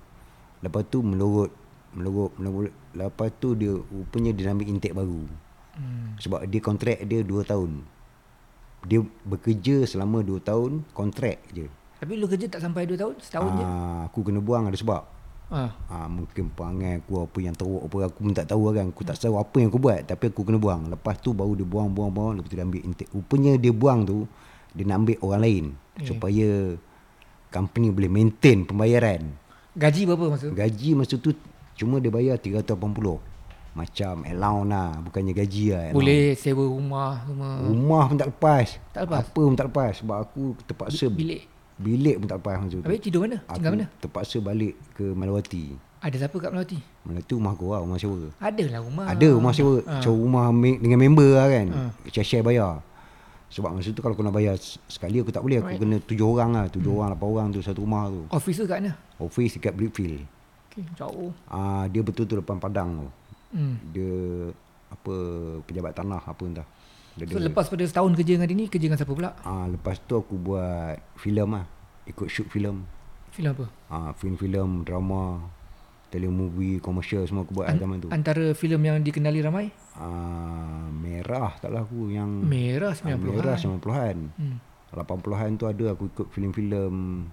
Speaker 2: Lepas tu melorot melorot melorot lepas tu dia rupanya dia ambil intake baru.
Speaker 1: Hmm.
Speaker 2: Sebab dia kontrak dia 2 tahun. Dia bekerja selama 2 tahun kontrak je.
Speaker 1: Tapi lu kerja tak sampai 2 tahun, setahun je.
Speaker 2: Ah, aku kena buang ada sebab.
Speaker 1: Ah.
Speaker 2: Ah, mungkin perangai aku apa yang teruk apa aku pun tak tahu kan. Aku tak tahu apa yang aku buat tapi aku kena buang. Lepas tu baru dia buang buang buang lepas tu dia ambil intake. Rupanya dia buang tu dia nak ambil orang lain
Speaker 1: Eh.
Speaker 2: supaya company boleh maintain pembayaran.
Speaker 1: Gaji berapa masa tu?
Speaker 2: Gaji masa tu cuma dia bayar 380. Macam allowance lah bukannya gaji lah. allowance.
Speaker 1: Boleh sewa rumah semua.
Speaker 2: Rumah pun tak lepas.
Speaker 1: Tak lepas?
Speaker 2: Apa pun tak lepas sebab aku terpaksa
Speaker 1: Bilik.
Speaker 2: Bilik pun tak lepas masa tu.
Speaker 1: Habis tidur mana?
Speaker 2: Aku
Speaker 1: Tinggal mana?
Speaker 2: terpaksa balik ke Malawati.
Speaker 1: Ada siapa kat Melati?
Speaker 2: Melati rumah aku lah, rumah sewa.
Speaker 1: Ada lah rumah.
Speaker 2: Ada rumah sewa
Speaker 1: Ah.
Speaker 2: Sewa rumah me- dengan member lah kan
Speaker 1: Ah.
Speaker 2: Share-share bayar Sebab masa tu kalau aku nak bayar Sekali aku tak boleh Aku
Speaker 1: Right.
Speaker 2: kena tujuh orang lah Tujuh
Speaker 1: Hmm.
Speaker 2: orang, lapan orang tu Satu rumah tu
Speaker 1: Office tu kat mana?
Speaker 2: Office dekat Brickfield
Speaker 1: Okay, jauh.
Speaker 2: Ah Dia betul-betul depan padang tu
Speaker 1: Hmm.
Speaker 2: Dia Apa Pejabat tanah apa entah dia
Speaker 1: So
Speaker 2: ada-
Speaker 1: lepas pada setahun kerja dengan dia ni, kerja dengan siapa pula?
Speaker 2: ah, Lepas tu aku buat filem lah Ikut shoot filem
Speaker 1: Filem apa?
Speaker 2: ah, Film-film, drama Telemovie, komersial semua aku buat An- zaman tu
Speaker 1: Antara filem yang dikenali ramai?
Speaker 2: ah, Merah taklah aku yang
Speaker 1: Merah
Speaker 2: ah,
Speaker 1: 90-an.
Speaker 2: Merah 90-an
Speaker 1: Hmm.
Speaker 2: 80-an tu ada aku ikut filem-filem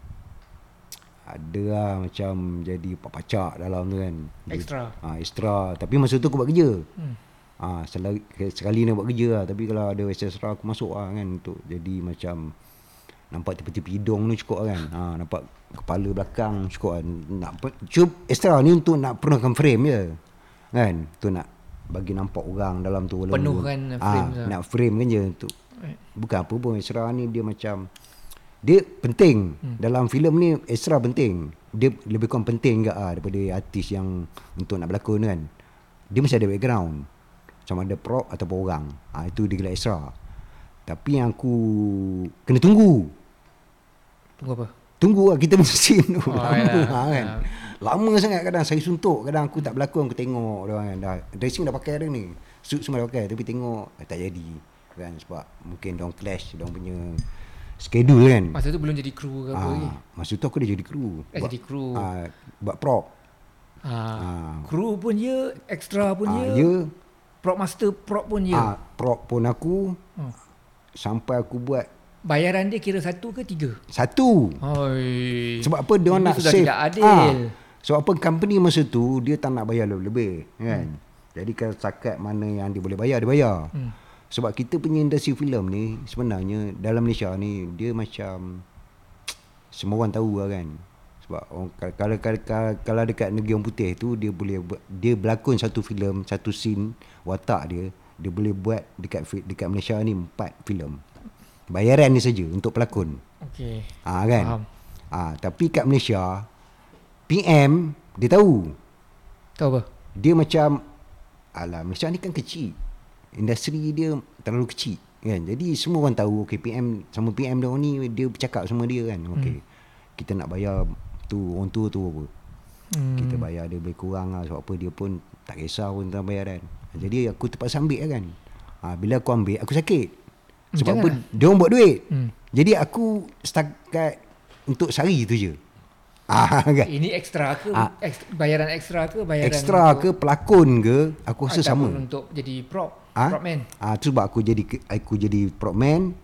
Speaker 2: ada lah macam jadi pak pacak dalam tu kan.
Speaker 1: Extra.
Speaker 2: Ah extra. Tapi masa tu aku buat kerja.
Speaker 1: Hmm.
Speaker 2: Ah sekali, sekali nak buat kerja lah. Tapi kalau ada extra aku masuk lah kan untuk jadi macam nampak tipe-tipe hidung ni cukup lah kan. Ah nampak kepala belakang cukup kan. Nak cuba extra ni untuk nak penuhkan frame je. Kan? Tu nak bagi nampak orang dalam tu walaupun-
Speaker 1: Penuhkan frame je.
Speaker 2: ah, nak frame kan je untuk bukan apa pun extra ni dia macam dia penting hmm. dalam filem ni extra penting dia lebih kurang penting juga ah daripada artis yang untuk nak berlakon kan dia mesti ada background sama ada prop ataupun orang ah itu dia gelar extra tapi yang aku kena tunggu
Speaker 1: Tunggu apa?
Speaker 2: tunggu lah kita punya scene tu
Speaker 1: Oh,
Speaker 2: lama
Speaker 1: yalah.
Speaker 2: lah kan
Speaker 1: Ya.
Speaker 2: lama sangat kadang saya suntuk kadang aku tak berlakon aku tengok dia kan dah dressing dah pakai dah ni suit semua dah pakai tapi tengok eh, tak jadi kan sebab mungkin dia orang clash dia orang punya schedule kan
Speaker 1: Masa tu belum jadi kru ke apa lagi?
Speaker 2: ah, masa tu aku dah jadi kru
Speaker 1: Eh, jadi kru.
Speaker 2: ah, buat prop
Speaker 1: Ah.
Speaker 2: ah,
Speaker 1: Kru pun ya, extra pun
Speaker 2: ah,
Speaker 1: ya.
Speaker 2: ya
Speaker 1: Prop master prop pun ya.
Speaker 2: ah, prop pun aku
Speaker 1: Oh.
Speaker 2: sampai aku buat
Speaker 1: Bayaran dia kira satu ke tiga?
Speaker 2: satu
Speaker 1: Hoi.
Speaker 2: Sebab apa dia
Speaker 1: Ini
Speaker 2: nak
Speaker 1: sudah
Speaker 2: save.
Speaker 1: tidak adil.
Speaker 2: Ah, sebab apa company masa tu dia tak nak bayar lebih-lebih kan. Hmm. Jadi kalau setakat mana yang dia boleh bayar dia bayar.
Speaker 1: Hmm.
Speaker 2: Sebab kita punya industri filem ni sebenarnya dalam Malaysia ni dia macam semua orang tahu lah kan. Sebab orang, kalau, kalau, kalau, kalau dekat negeri orang putih tu dia boleh dia berlakon satu filem, satu scene watak dia dia boleh buat dekat dekat Malaysia ni empat filem. Bayaran ni saja untuk pelakon.
Speaker 1: Okey.
Speaker 2: Ah kan.
Speaker 1: Faham.
Speaker 2: Ah tapi kat Malaysia PM dia tahu.
Speaker 1: Tahu apa?
Speaker 2: Dia macam alah Malaysia ni kan kecil. Industri dia terlalu kecil kan. Jadi semua orang tahu okey PM sama PM dia ni dia bercakap sama dia kan. Okey. Hmm. Kita nak bayar tu orang tua tu apa.
Speaker 1: Hmm.
Speaker 2: Kita bayar dia lebih kurang lah sebab apa dia pun tak kisah pun tentang bayaran. Jadi aku terpaksa ambil lah kan. Ha, bila aku ambil aku sakit.
Speaker 1: Hmm,
Speaker 2: Sebab
Speaker 1: jangan
Speaker 2: apa dia orang buat duit.
Speaker 1: Hmm.
Speaker 2: Jadi aku setakat untuk sehari tu je. Ah kan.
Speaker 1: Ini ekstra ke?
Speaker 2: Ah.
Speaker 1: Ekstra, bayaran ekstra ke? Bayaran
Speaker 2: Ekstra ke
Speaker 1: untuk,
Speaker 2: pelakon ke aku rasa sama.
Speaker 1: untuk jadi prop?
Speaker 2: Ah,
Speaker 1: Prop man?
Speaker 2: Ah tu sebab aku jadi aku jadi prop man,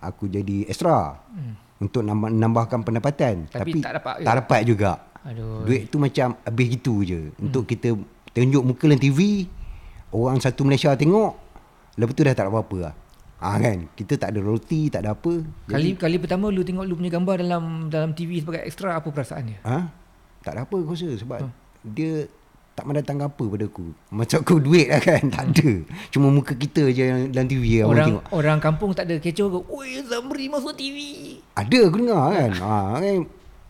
Speaker 2: aku jadi extra. Hmm. Untuk nambah, nambahkan pendapatan
Speaker 1: Tapi tak dapat
Speaker 2: tak
Speaker 1: juga.
Speaker 2: dapat juga.
Speaker 1: Aduh.
Speaker 2: Duit tu macam habis gitu je. Untuk kita tunjuk muka dalam TV, orang satu Malaysia tengok, lepas tu dah tak ada apa-apa lah. Ah kan, kita tak ada roti, tak ada apa.
Speaker 1: Kali kali pertama lu tengok lu punya gambar dalam dalam TV sebagai ekstra apa perasaan dia?
Speaker 2: Ha? Tak ada apa aku rasa sebab dia tak mendatangkan apa pada aku. Macam aku duit lah kan, tak ada. Cuma muka kita je yang dalam TV orang,
Speaker 1: Orang
Speaker 2: tengok.
Speaker 1: orang kampung tak ada kecoh ke? Oi Zamri masuk TV.
Speaker 2: Ada aku dengar kan. ha, kan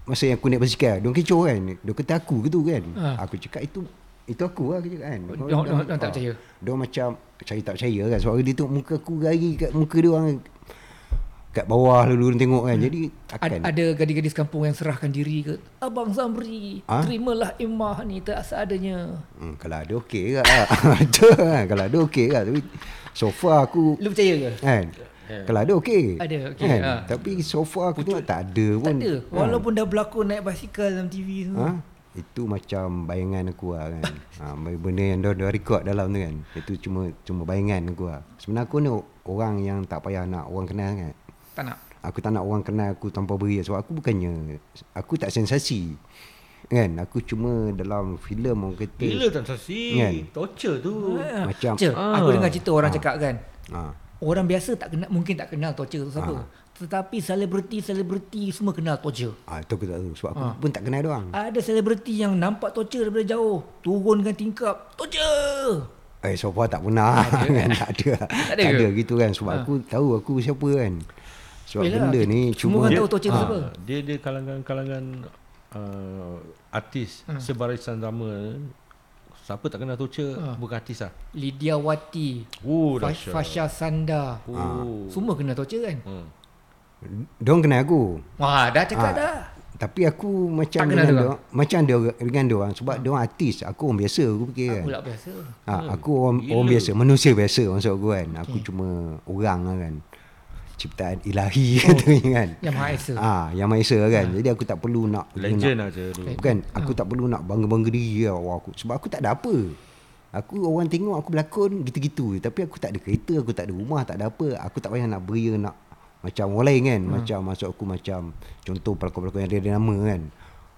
Speaker 2: masa yang aku naik basikal, dia kecoh kan. Dia kata aku ke tu kan.
Speaker 1: Ha.
Speaker 2: Aku cakap itu itu aku lah aku cakap kan.
Speaker 1: Diorang- diorang- diorang tak percaya?
Speaker 2: Dia macam saya tak percaya kan sebab dia tengok muka aku gari kat muka dia orang kat bawah lalu tengok kan. Jadi
Speaker 1: Ad,
Speaker 2: takkan.
Speaker 1: ada gadis-gadis kampung yang serahkan diri ke? Abang Zamri,
Speaker 2: Ha?
Speaker 1: terimalah imah ni tak seadanya.
Speaker 2: Hmm, kalau ada okey ke Ada kan Kalau ada okey ke Tapi so far aku
Speaker 1: Lu percaya ke?
Speaker 2: kan Kalau ada okey
Speaker 1: Ada, okey,
Speaker 2: kan?
Speaker 1: ha.
Speaker 2: Tapi so far aku tengok tak ada
Speaker 1: Tak
Speaker 2: pun
Speaker 1: ada.
Speaker 2: Ha.
Speaker 1: Walaupun dah berlakon naik basikal dalam TV tu.
Speaker 2: ha? Itu macam bayangan aku lah kan ha, Benda yang dah, dah record dalam tu kan Itu cuma cuma bayangan aku lah Sebenarnya aku ni orang yang tak payah nak orang kenal kan
Speaker 1: Tak nak.
Speaker 2: Aku tak nak orang kenal aku tanpa beria Sebab aku bukannya Aku tak sensasi Kan Aku cuma dalam filem orang kata
Speaker 3: Gila transaksi.
Speaker 2: Kan?
Speaker 3: Torture tu.
Speaker 1: Ha.
Speaker 2: Macam-
Speaker 1: Cik,
Speaker 3: Ah.
Speaker 1: aku dengar cerita orang cakap kan.
Speaker 2: ha,
Speaker 1: Orang biasa tak kenal mungkin tak kenal torture tu siapa.
Speaker 2: Ah.
Speaker 1: Tetapi selebriti-selebriti semua kenal torture.
Speaker 2: ha, Itu aku tak tahu Sebab aku
Speaker 1: Ah.
Speaker 2: pun tak kenal dia orang
Speaker 1: Ada selebriti yang nampak torture daripada jauh, turunkan tingkap, torture.
Speaker 2: Eh so far tak pernah kan tak ada.
Speaker 1: Tak
Speaker 2: Tak
Speaker 1: ada
Speaker 2: ada,
Speaker 1: ke?
Speaker 2: gitu kan sebab aku tahu aku siapa kan. Sebab
Speaker 1: Yelah,
Speaker 2: benda ni
Speaker 1: semua
Speaker 2: cuma
Speaker 1: orang tahu torture tu
Speaker 3: Ah,
Speaker 1: siapa.
Speaker 3: Dia dia kalangan-kalangan uh, artis
Speaker 1: Hmm.
Speaker 3: sebarisan drama. Siapa tak kenal torture
Speaker 1: Ah.
Speaker 3: bukan artis lah.
Speaker 1: Lydia Wati,
Speaker 3: Oh, dahsyat.
Speaker 1: Fasha Sanda.
Speaker 3: Oh.
Speaker 1: Semua kena torture kan?
Speaker 3: Hmm.
Speaker 2: dia orang kenal aku.
Speaker 1: Wah, dah cakap
Speaker 2: Ah.
Speaker 1: dah.
Speaker 2: Tapi aku macam
Speaker 1: Tak kenal
Speaker 2: dengan
Speaker 1: dia
Speaker 2: dia, macam dia dengan dia orang sebab dia orang artis, aku orang biasa aku fikir kan.
Speaker 1: Aku tak biasa.
Speaker 2: Ha, aku orang,
Speaker 3: Gila.
Speaker 2: orang biasa, manusia biasa maksud aku kan. Aku cuma orang lah kan. Ciptaan ilahi oh. katanya kan.
Speaker 1: Yang Maha Esa.
Speaker 2: Ah, yang Maha Esa kan. Jadi aku tak perlu nak
Speaker 3: Legend
Speaker 2: nak,
Speaker 3: aja tu.
Speaker 2: Bukan Aku tak perlu nak bangga-bangga diri lah awak aku Sebab aku tak ada apa Aku orang tengok aku berlakon gitu-gitu. Tapi aku tak ada kereta Aku tak ada rumah Tak ada apa Aku tak payah nak beria nak Macam orang lain kan hmm. Macam maksud aku macam Contoh pelakon-pelakon yang dia ada nama kan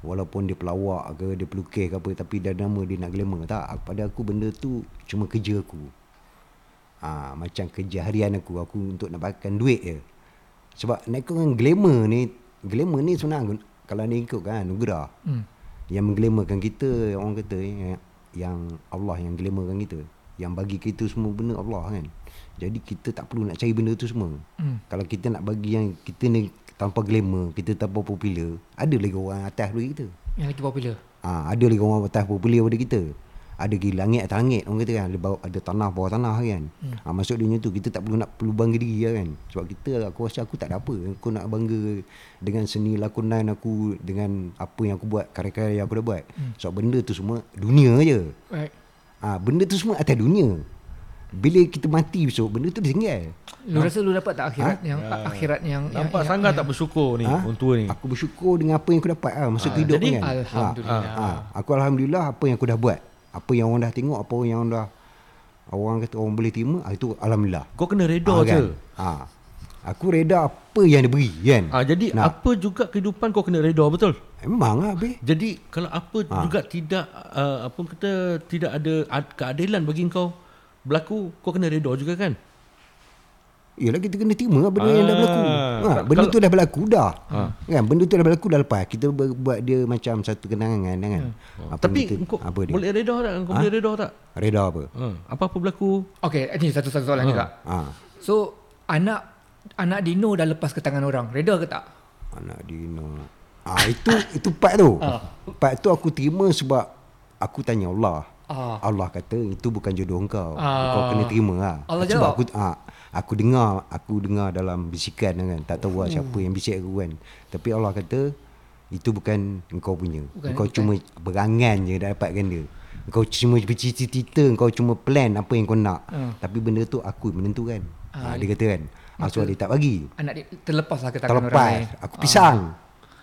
Speaker 2: Walaupun dia pelawak ke Dia pelukis ke apa Tapi dia ada nama dia nak glamour Tak Pada aku benda tu Cuma kerja aku ha, Macam kerja harian aku Aku untuk nak dapatkan duit je. Sebab nak ikutkan glamour ni Glamour ni sebenarnya Kalau ni ikut kan anugerah.
Speaker 1: Hmm.
Speaker 2: yang mengglamourkan kita orang kata eh, yang Allah yang glamourkan kita. Yang bagi kita semua benda Allah kan. Jadi kita tak perlu nak cari benda tu semua.
Speaker 1: Hmm.
Speaker 2: kalau kita nak bagi yang kita ni tanpa glamour kita tanpa popular ada lagi orang atas daripada kita.
Speaker 1: Yang lagi popular.
Speaker 2: ha, ada lagi orang atas popular daripada kita ada lagi langit atas langit orang kata kan ada, bawah, ada tanah bawah tanah kan hmm. ha, maksud dia tu kita tak perlu nak perlu bangga diri lah kan sebab kita aku rasa aku tak ada apa aku nak bangga dengan seni lakonan aku dengan apa yang aku buat karya-karya yang aku dah buat hmm. sebab benda tu semua dunia je
Speaker 1: Right.
Speaker 2: ha, benda tu semua atas dunia bila kita mati besok benda tu ditinggal
Speaker 1: Lu rasa lu dapat tak akhirat yang akhirat yang
Speaker 3: Nampak
Speaker 1: yang,
Speaker 3: sangat
Speaker 1: yang,
Speaker 3: tak bersyukur ni
Speaker 2: Ha?
Speaker 3: orang tua ni.
Speaker 2: aku bersyukur dengan apa yang aku dapat lah masa
Speaker 3: Ah,
Speaker 2: kehidupan
Speaker 3: jadi,
Speaker 2: kan
Speaker 1: Alhamdulillah.
Speaker 2: Ha, ha, aku alhamdulillah apa yang aku dah buat. Apa yang orang dah tengok, apa yang dah orang kata orang boleh terima, ah, itu alhamdulillah.
Speaker 3: Kau kena reda
Speaker 2: Ah,
Speaker 3: je.
Speaker 2: Ha. Aku reda apa yang dia beri kan.
Speaker 3: Ah jadi
Speaker 2: Nak.
Speaker 3: apa juga kehidupan kau kena reda betul.
Speaker 2: Memang lah habis.
Speaker 3: Jadi kalau apa
Speaker 2: Ah.
Speaker 3: juga tidak uh, apa kata tidak ada ad- keadilan bagi kau berlaku, kau kena reda juga kan?
Speaker 2: Yalah kita kena terima benda yang dah
Speaker 3: Ah.
Speaker 2: berlaku. Ha,
Speaker 3: Kalau-
Speaker 2: benda tu dah berlaku dah.
Speaker 3: Ah.
Speaker 2: Kan benda tu dah berlaku dah lepas. Kita buat dia macam satu kenangan kan. Apa
Speaker 3: Tapi
Speaker 2: kita,
Speaker 3: kau
Speaker 2: apa dia?
Speaker 3: boleh reda tak? Kau
Speaker 2: Ha?
Speaker 3: boleh reda tak?
Speaker 2: Reda apa?
Speaker 3: Ha, apa-apa berlaku.
Speaker 1: Okay, ini satu-satu soalan juga.
Speaker 2: Ha.
Speaker 1: So, anak anak Dino dah lepas ke tangan orang. Reda ke tak?
Speaker 2: Anak Dino. Ah itu itu part tu.
Speaker 1: Ah.
Speaker 2: Part tu aku terima sebab aku tanya Allah.
Speaker 1: Ah.
Speaker 2: Allah kata itu bukan jodoh kau.
Speaker 1: Ah.
Speaker 2: Kau kena terima lah.
Speaker 1: Allah
Speaker 2: sebab
Speaker 1: jawab.
Speaker 2: aku ah, aku dengar aku dengar dalam bisikan kan. Tak tahu lah siapa yang bisik aku kan. Tapi Allah kata itu bukan engkau punya. Bukan, engkau
Speaker 1: bukan.
Speaker 2: cuma berangan je dah dapatkan dia. Engkau cuma bercita-cita, engkau cuma plan apa yang kau nak.
Speaker 1: Ah.
Speaker 2: Tapi benda tu aku menentukan.
Speaker 1: Ah,
Speaker 2: Ah, dia kata kan. Ah, so dia tak bagi.
Speaker 1: Anak dia terlepaslah ke tangan orang
Speaker 2: Terlepas.
Speaker 1: lain.
Speaker 2: Aku pisang.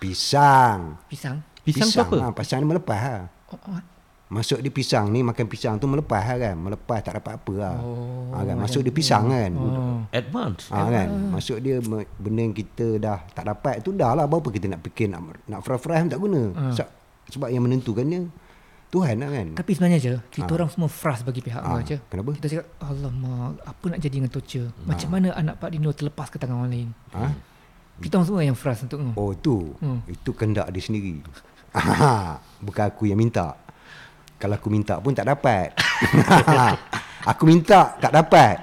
Speaker 2: Pisang.
Speaker 1: Pisang.
Speaker 3: Pisang, tu apa?
Speaker 2: Ha, pisang ni melepas ha.
Speaker 1: Oh, oh.
Speaker 2: Masuk dia pisang ni makan pisang tu melepas lah kan. Melepas tak dapat apa lah.
Speaker 1: Oh,
Speaker 2: ha, kan? Masuk dia pisang kan.
Speaker 1: Oh.
Speaker 3: Advance.
Speaker 2: Ha, kan. Masuk dia benda yang kita dah tak dapat tu dah lah. Berapa kita nak fikir nak nak fry-fry tak guna.
Speaker 1: Ha.
Speaker 2: Sebab, sebab yang menentukannya Tuhan lah kan.
Speaker 1: Tapi sebenarnya je Kita orang semua frust bagi pihak
Speaker 2: ah,
Speaker 1: je
Speaker 2: kenapa?
Speaker 1: Kita cakap Alamak Apa nak jadi dengan Tocha Macam mana anak Pak Dino terlepas ke tangan orang lain
Speaker 2: Ha?
Speaker 1: Kita orang semua yang frust untuk tu
Speaker 2: Oh tu
Speaker 1: Hmm.
Speaker 2: Itu kendak dia sendiri Bukan aku yang minta Kalau aku minta pun tak dapat Aku minta tak dapat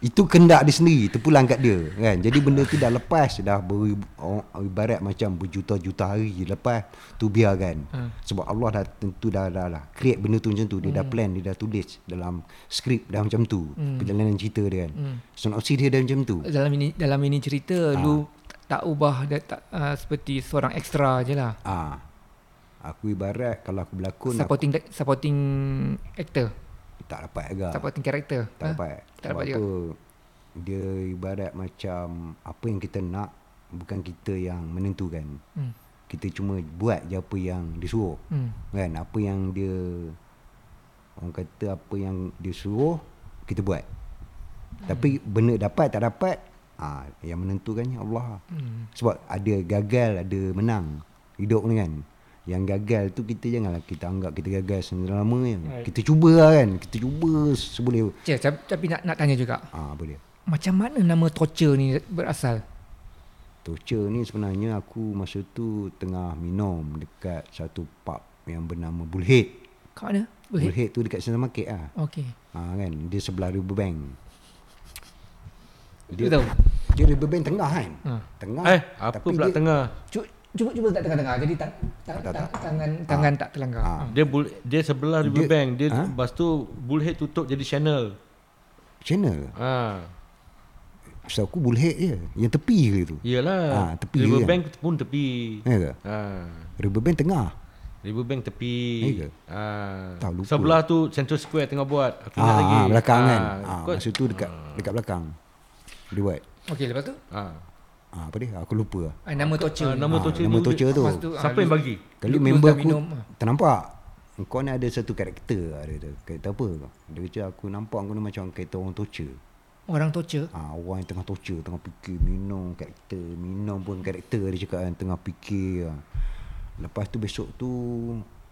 Speaker 2: Itu kendak dia sendiri Terpulang kat dia kan? Jadi benda tu dah lepas Dah oh, ibarat macam berjuta-juta hari lepas Tu biarkan
Speaker 1: Hmm.
Speaker 2: Sebab Allah dah tentu dah, dah, dah Create benda tu macam tu Dia dah plan Dia dah tulis Dalam skrip dah macam tu
Speaker 1: Hmm.
Speaker 2: Perjalanan cerita dia kan
Speaker 1: Hmm.
Speaker 2: Sonopsi dia dah macam tu
Speaker 1: Dalam ini dalam ini cerita
Speaker 2: Ah.
Speaker 1: Lu tak ubah dan tak, uh, Seperti seorang ekstra je lah
Speaker 2: Ah, Aku ibarat Kalau aku berlakon aku
Speaker 1: Supporting supporting actor
Speaker 2: tak dapat juga
Speaker 1: Supporting character
Speaker 2: Tak
Speaker 1: Ha?
Speaker 2: dapat.
Speaker 1: Tak dapat
Speaker 2: Sebab
Speaker 1: juga.
Speaker 2: apa? Dia ibarat macam apa yang kita nak bukan kita yang menentukan.
Speaker 1: hmm.
Speaker 2: Kita cuma buat je apa yang dia suruh.
Speaker 1: Hmm.
Speaker 2: Kan? Apa yang dia orang kata apa yang dia suruh kita buat. Tapi benda dapat tak dapat ah yang menentukannya Allah.
Speaker 1: Hmm.
Speaker 2: Sebab ada gagal, ada menang. Hidup ni kan. Yang gagal tu kita janganlah kita anggap kita gagal selama ya.
Speaker 1: Right.
Speaker 2: Kita cuba lah kan. Kita cuba seboleh.
Speaker 1: Cik, tapi- tapi nak nak tanya juga
Speaker 2: Ah apa dia?
Speaker 1: Macam mana nama Torture ni berasal
Speaker 2: Torture ni sebenarnya aku masa tu tengah minum dekat satu pub yang bernama Bullhead.
Speaker 1: Kat mana? Boleh?
Speaker 2: Bullhead tu dekat Central Market lah.
Speaker 1: Okay
Speaker 2: Ha, kan? Dia sebelah Riverbank.
Speaker 1: Dia tahu
Speaker 2: Dia Riverbank tengah kan?
Speaker 1: ha.
Speaker 2: Tengah.
Speaker 3: Eh, apa pula
Speaker 2: dia,
Speaker 3: tengah?
Speaker 1: Cuba cuba, cuba letak tengah-tengah. Jadi tang,
Speaker 2: Tak, tak,
Speaker 1: tang, tangan tangan tak terlanggar.
Speaker 2: Ah.
Speaker 1: Ah.
Speaker 3: Dia bull, dia sebelah
Speaker 2: Dia-
Speaker 3: Riverbank. Dia,
Speaker 2: Ha?
Speaker 3: lepas tu Bullhead tutup jadi channel.
Speaker 2: Channel.
Speaker 3: Ha.
Speaker 2: Sebab aku Bullhead je. Yang tepi ke tu?
Speaker 3: Iyalah.
Speaker 2: Ah, tepi
Speaker 3: Riverbank pun tepi.
Speaker 2: Ya ke?
Speaker 3: Ha.
Speaker 2: Riverbank tengah.
Speaker 3: Riverbank tepi.
Speaker 2: Ya ke?
Speaker 3: Ha.
Speaker 2: Tak, lupa.
Speaker 3: Sebelah tu Central Square tengah buat. Aku ingat
Speaker 2: Ah,
Speaker 3: lagi.
Speaker 2: ah, belakang
Speaker 3: Ah,
Speaker 2: kan? Ah,
Speaker 3: kau-
Speaker 2: masa tu dekat dekat belakang. Dia buat.
Speaker 1: Okey, lepas tu
Speaker 3: Ah.
Speaker 2: Ah, apa dia? Aku lupa.
Speaker 1: ah, nama Torture.
Speaker 3: Ah,
Speaker 1: ni.
Speaker 3: nama
Speaker 2: Ah,
Speaker 3: Torture
Speaker 2: nama
Speaker 3: tu dia-
Speaker 2: Torture tu.
Speaker 1: Tu, ah,
Speaker 3: Siapa yang bagi?
Speaker 2: Kali member aku
Speaker 1: minum,
Speaker 2: ternampak kau ni ada satu karakter lah dia kata. Karakter apa? Dia kata aku nampak kau ni macam karakter orang torture.
Speaker 1: Orang Torture.
Speaker 2: Ah, orang yang tengah torture, tengah fikir minum karakter, minum pun karakter dia cakap kan tengah fikir. ah. Lepas tu besok tu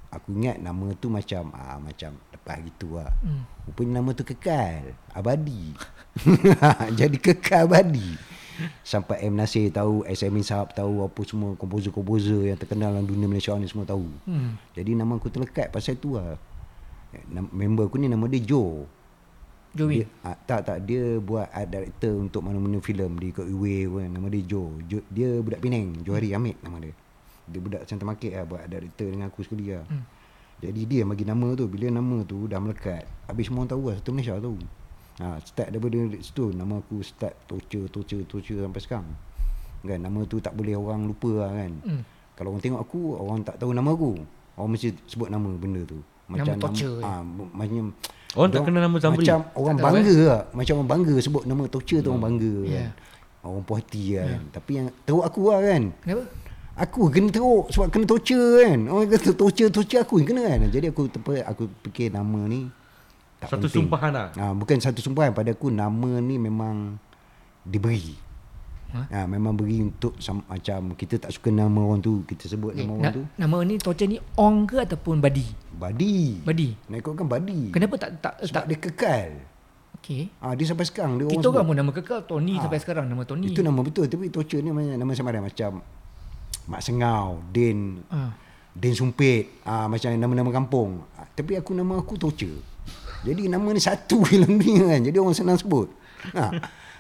Speaker 2: aku ingat nama tu macam ah macam lepas gitu lah.
Speaker 1: Hmm.
Speaker 2: Rupanya nama tu kekal, abadi. Jadi kekal abadi. Sampai M Nasir tahu, SME Sahab tahu apa semua komposer-komposer yang terkenal dalam dunia Malaysia ni semua tahu.
Speaker 1: Hmm.
Speaker 2: Jadi nama aku terlekat pasal tu lah. Member aku ni nama dia Joe.
Speaker 1: Joey.
Speaker 2: Dia, ah, tak tak dia buat art director untuk mana-mana filem di kat UA kan nama dia Joe. Jo, dia budak Penang, Johari Hamid nama dia. Dia budak Central Market lah buat art director dengan aku sekali lah.
Speaker 1: Hmm.
Speaker 2: Jadi dia bagi nama tu bila nama tu dah melekat. Habis semua orang tahu lah satu Malaysia tahu. Ha, start daripada situ nama aku start torture torture torture sampai sekarang. Kan nama tu tak boleh orang lupa lah kan.
Speaker 1: Hmm.
Speaker 2: Kalau orang tengok aku orang tak tahu nama aku. Orang mesti sebut nama benda tu.
Speaker 1: Nama torture,
Speaker 2: ah, macam
Speaker 3: Orang tak kenal nama Zamri.
Speaker 2: Macam orang
Speaker 1: Tak tahu,
Speaker 2: bangga lah. Macam orang bangga sebut nama Torture tu orang bangga
Speaker 1: Yeah.
Speaker 2: kan. Orang puas hati kan. Tapi yang teruk aku lah kan.
Speaker 1: Kenapa?
Speaker 2: Aku kena teruk sebab kena torture kan. Orang kata torture, torture aku yang kena kan. Jadi aku terpa, aku fikir nama ni tak
Speaker 3: Satu
Speaker 2: penting.
Speaker 3: sumpahan lah.
Speaker 2: Ha, bukan satu sumpahan pada aku nama ni memang diberi.
Speaker 1: Ha?
Speaker 2: Ha? memang beri untuk sam, macam kita tak suka nama orang tu, kita sebut
Speaker 1: Okay.
Speaker 2: nama
Speaker 1: Na,
Speaker 2: orang tu
Speaker 1: nama ni Torture ni Ong ke ataupun Badi?
Speaker 2: badi.
Speaker 1: Badi.
Speaker 2: Nak ikutkan badi.
Speaker 1: Kenapa tak tak
Speaker 2: Sebab
Speaker 1: tak
Speaker 2: dia kekal.
Speaker 1: okey.
Speaker 2: Ah dia sampai sekarang dia
Speaker 1: Kita orang pun nama kekal Tony
Speaker 2: Ah.
Speaker 1: sampai sekarang nama Tony.
Speaker 2: Itu nama betul tapi torture ni nama, nama samaran macam Mak Sengau, Din,
Speaker 1: Ah.
Speaker 2: Din Sumpit, ah macam nama-nama kampung. Ah, tapi aku nama aku torture. Jadi nama ni satu dalam dunia kan. Jadi orang senang sebut. Ha.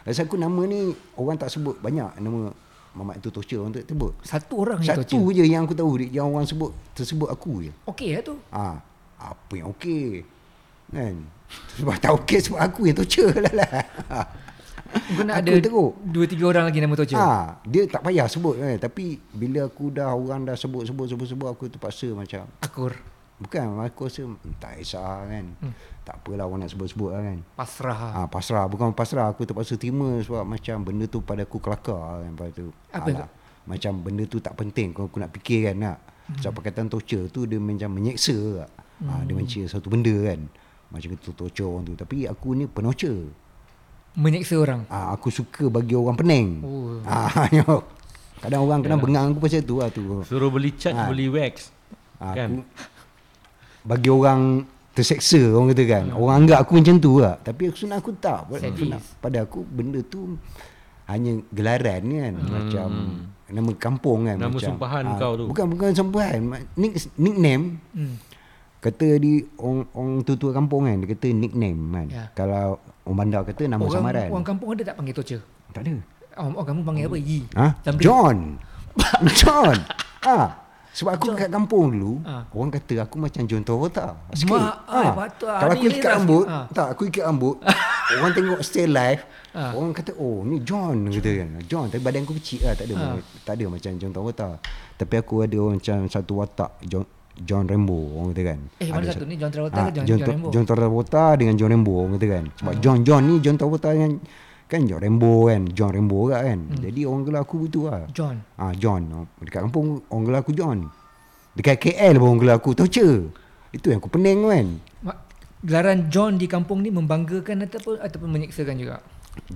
Speaker 2: Rasa aku nama ni orang tak sebut banyak nama Mamat itu torture orang tak sebut.
Speaker 1: Satu orang yang
Speaker 2: Satu
Speaker 1: Torture.
Speaker 2: je yang aku tahu yang orang sebut tersebut aku je.
Speaker 1: Okey lah tu.
Speaker 2: Ah, apa yang okey? Kan? Sebab tak okey sebab aku yang torture lah lah.
Speaker 1: Kau nak
Speaker 2: Aku
Speaker 1: ada
Speaker 2: teruk.
Speaker 1: dua tiga orang lagi nama Torture.
Speaker 2: Ha, dia tak payah sebut kan. Tapi bila aku dah orang dah sebut sebut sebut sebut aku terpaksa macam
Speaker 1: Akur.
Speaker 2: bukan aku rasa hmm, tak kisah kan.
Speaker 1: Hmm.
Speaker 2: Tak apalah orang nak sebut-sebut lah kan.
Speaker 1: Pasrah.
Speaker 2: Ha, pasrah bukan pasrah aku terpaksa terima sebab macam benda tu pada aku kelakar kan pada tu.
Speaker 1: Apa
Speaker 2: Alah, macam benda tu tak penting kalau aku nak fikir kan nak. Sebab perkataan torture tu dia macam menyeksa tak. Ha, dia macam satu benda kan. Macam itu torture orang tu. Tapi aku ni penocer.
Speaker 1: Menyeksa orang.
Speaker 2: Ah, aku suka bagi orang pening.
Speaker 1: Oh.
Speaker 2: Ah, yo. Kadang orang kena bengang aku pasal tu lah tu.
Speaker 3: Suruh beli cat,
Speaker 2: Ha.
Speaker 3: beli wax.
Speaker 2: Ah,
Speaker 3: Kan?
Speaker 2: Aku bagi orang terseksa orang kata kan. Orang anggap aku macam tu lah. Tapi aku sebenarnya aku tak.
Speaker 1: Sadis.
Speaker 2: Sebenarnya Pada aku benda tu hanya gelaran ni kan. Macam nama kampung kan.
Speaker 3: Nama
Speaker 2: macam,
Speaker 3: sumpahan
Speaker 2: ah,
Speaker 3: kau tu.
Speaker 2: Bukan bukan sumpahan. Nick, nickname.
Speaker 1: Hmm.
Speaker 2: Kata di orang, orang tua-tua kampung kan. Dia kata nickname kan.
Speaker 1: Ya.
Speaker 2: Kalau orang bandar kata nama
Speaker 1: Orang,
Speaker 2: samaran.
Speaker 1: orang kampung ada tak panggil torture?
Speaker 2: Tak ada.
Speaker 1: Orang, orang kampung panggil apa? Yi.
Speaker 2: Ha? John. John. Ha. Sebab aku kat kampung dulu,
Speaker 1: Ha.
Speaker 2: orang kata aku macam John Travolta. Sikit.
Speaker 1: Mak, ai, patut lah.
Speaker 2: Kalau aku ikat rambut.
Speaker 1: Ha.
Speaker 2: tak, aku ikat rambut, orang tengok stay live,
Speaker 1: Ha.
Speaker 2: orang kata, oh ni John kata kan. John, tapi badan aku kecil lah, tak ada,
Speaker 1: Ha.
Speaker 2: tak ada macam John Travolta. Tapi aku ada orang macam satu watak John John Rambo orang kata kan.
Speaker 1: Eh, mana
Speaker 2: Ada
Speaker 1: satu
Speaker 2: sa-
Speaker 1: ni? John Travolta
Speaker 2: Ah,
Speaker 1: ke John,
Speaker 2: John,
Speaker 1: John Rambo?
Speaker 2: John Travolta dengan John Rambo orang kata kan. Sebab John John ni John Travolta dengan kan John Rambo kan. John Rambo kat kan. Jadi orang gelar aku begitu lah.
Speaker 1: John.
Speaker 2: Ah John. Dekat kampung orang gelar aku John. Dekat KL pun orang gelar aku Torture. Itu yang aku pening kan.
Speaker 1: Gelaran John di kampung ni membanggakan ataupun ataupun menyeksakan juga.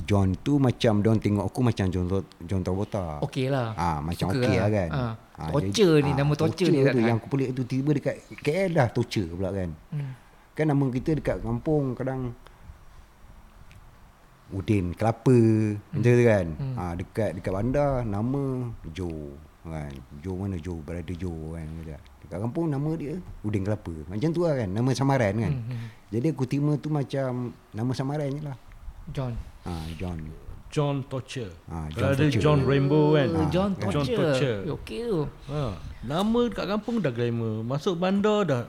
Speaker 2: John tu macam Don tengok aku macam John John Travolta.
Speaker 1: Okey lah.
Speaker 2: Ah macam okey lah
Speaker 1: lah.
Speaker 2: kan.
Speaker 1: Ah.
Speaker 2: Ah,
Speaker 1: Torture
Speaker 2: jadi-
Speaker 1: ni,
Speaker 2: ah,
Speaker 1: nama torture ni tak
Speaker 2: tu
Speaker 1: tahan.
Speaker 2: yang aku pelik tu tiba dekat KL dah torture pula kan.
Speaker 1: Hmm.
Speaker 2: Kan nama kita dekat kampung kadang Udin Kelapa hmm. macam tu kan. Hmm. Ha, dekat dekat bandar nama Jo kan. Jo mana Jo berada Jo kan. Dekat, dekat kampung nama dia Udin Kelapa. Macam tu lah kan nama samaran kan.
Speaker 1: Hmm, hmm.
Speaker 2: Jadi aku terima tu macam nama samaran je lah.
Speaker 1: John.
Speaker 2: Ha, John.
Speaker 3: John Torture.
Speaker 2: Ah, John
Speaker 3: ada
Speaker 2: Torture.
Speaker 3: John Rainbow kan.
Speaker 1: Oh, John
Speaker 3: John
Speaker 1: Torture.
Speaker 3: Torture.
Speaker 1: Eh, Okey tu.
Speaker 3: Ha. Nama dekat kampung dah glamour. Masuk bandar dah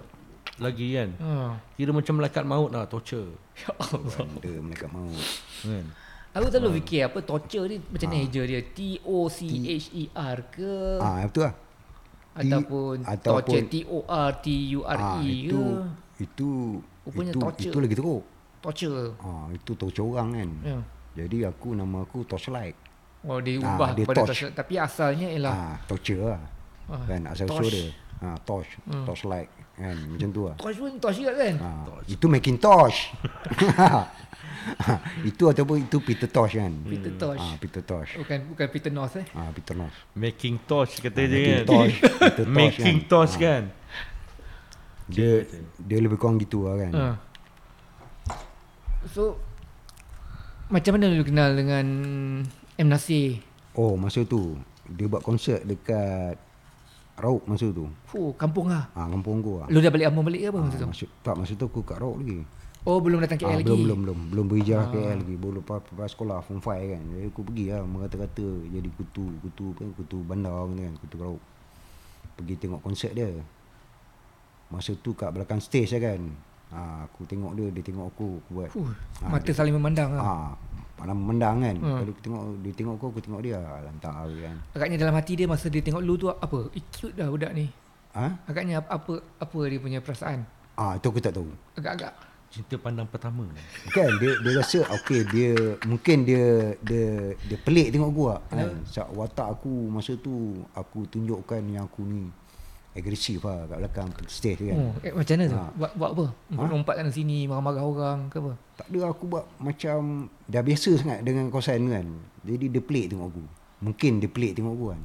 Speaker 3: lagi kan.
Speaker 1: Ha.
Speaker 3: Kira macam malaikat maut lah Torture.
Speaker 1: Ya Allah.
Speaker 2: Benda mereka mau.
Speaker 3: Kan.
Speaker 1: Aku selalu fikir apa torture ni macam
Speaker 2: Ah.
Speaker 1: mana eja dia? T O C H E R ke
Speaker 2: Ah, betul lah.
Speaker 1: ataupun
Speaker 2: ataupun-
Speaker 1: torture T O R T U R
Speaker 2: Ah,
Speaker 1: E
Speaker 2: itu
Speaker 1: ke?
Speaker 2: itu
Speaker 1: Rupanya
Speaker 2: itu
Speaker 1: torture.
Speaker 2: itu lagi teruk.
Speaker 1: Torture.
Speaker 2: Ah, itu torture orang kan.
Speaker 1: Ya.
Speaker 2: Jadi aku nama aku Torchlight.
Speaker 1: Oh dia
Speaker 2: Ah,
Speaker 1: ubah
Speaker 2: dia
Speaker 1: kepada
Speaker 2: torch.
Speaker 1: torture tapi asalnya ialah
Speaker 2: Ah, torture lah.
Speaker 1: Ah,
Speaker 2: kan asal
Speaker 1: torch.
Speaker 2: usul dia. Ah, torch,
Speaker 1: Hmm.
Speaker 2: torchlight kan macam tu lah.
Speaker 1: torch pun torch juga kan?
Speaker 2: Ah, itu Macintosh. itu ataupun itu Peter Tosh kan.
Speaker 1: Peter Tosh.
Speaker 2: Ah, Peter Tosh.
Speaker 1: Bukan bukan Peter North eh.
Speaker 2: Ah, Peter Tosh.
Speaker 3: Making Torch kata
Speaker 2: Ah,
Speaker 3: dia kan.
Speaker 2: Macintosh, Peter Tosh
Speaker 3: Making
Speaker 2: kan.
Speaker 3: Torch
Speaker 2: Ah,
Speaker 3: kan.
Speaker 2: Dia dia lebih kurang gitu lah kan.
Speaker 1: Ha. So macam mana lu kenal dengan M Nasir?
Speaker 2: Oh, masa tu dia buat konsert dekat Rauk masa tu.
Speaker 1: Fuh, kampung lah.
Speaker 2: Ah, kampung aku lah.
Speaker 1: Lu dah balik kampung balik ke apa
Speaker 2: Ah,
Speaker 1: masa tu?
Speaker 2: masa, tak, masa tu aku kat Rauk lagi.
Speaker 1: Oh, belum datang KL
Speaker 2: Ah,
Speaker 1: lagi.
Speaker 2: belum belum belum belum berhijrah
Speaker 1: Ah.
Speaker 2: KL lagi belum lepas, lepas sekolah form 5 kan jadi aku pergi lah merata-rata jadi kutu kutu apa kutu bandar gitu kan kutu Rauk pergi tengok konsert dia masa tu kat belakang stage lah kan ha, aku tengok dia dia tengok aku aku buat
Speaker 1: Fuh,
Speaker 2: Ah,
Speaker 1: mata saling memandang lah.
Speaker 2: ha, pandang memandang kan
Speaker 1: Hmm.
Speaker 2: kalau aku tengok dia tengok aku aku tengok dia lantak lah kan
Speaker 1: Agaknya dalam hati dia masa dia tengok lu tu apa? Eh, cute dah budak ni.
Speaker 2: ha?
Speaker 1: Agaknya apa apa, apa dia punya perasaan?
Speaker 2: Ah itu aku tak tahu
Speaker 1: Agak-agak.
Speaker 3: Cinta pandang pertama.
Speaker 2: Kan dia dia rasa okey dia mungkin dia dia dia pelik tengok gua kan. Sebab watak aku masa tu aku tunjukkan yang aku ni agresif lah kat belakang stage tu kan.
Speaker 1: Oh, eh, macam mana tu?
Speaker 2: Ha.
Speaker 1: Buat buat apa? Lompat sana sini marah-marah orang ke apa?
Speaker 2: Tak ada aku buat macam dah biasa sangat dengan kawasan tu kan. Jadi dia pelik tengok aku. Mungkin dia pelik tengok aku kan.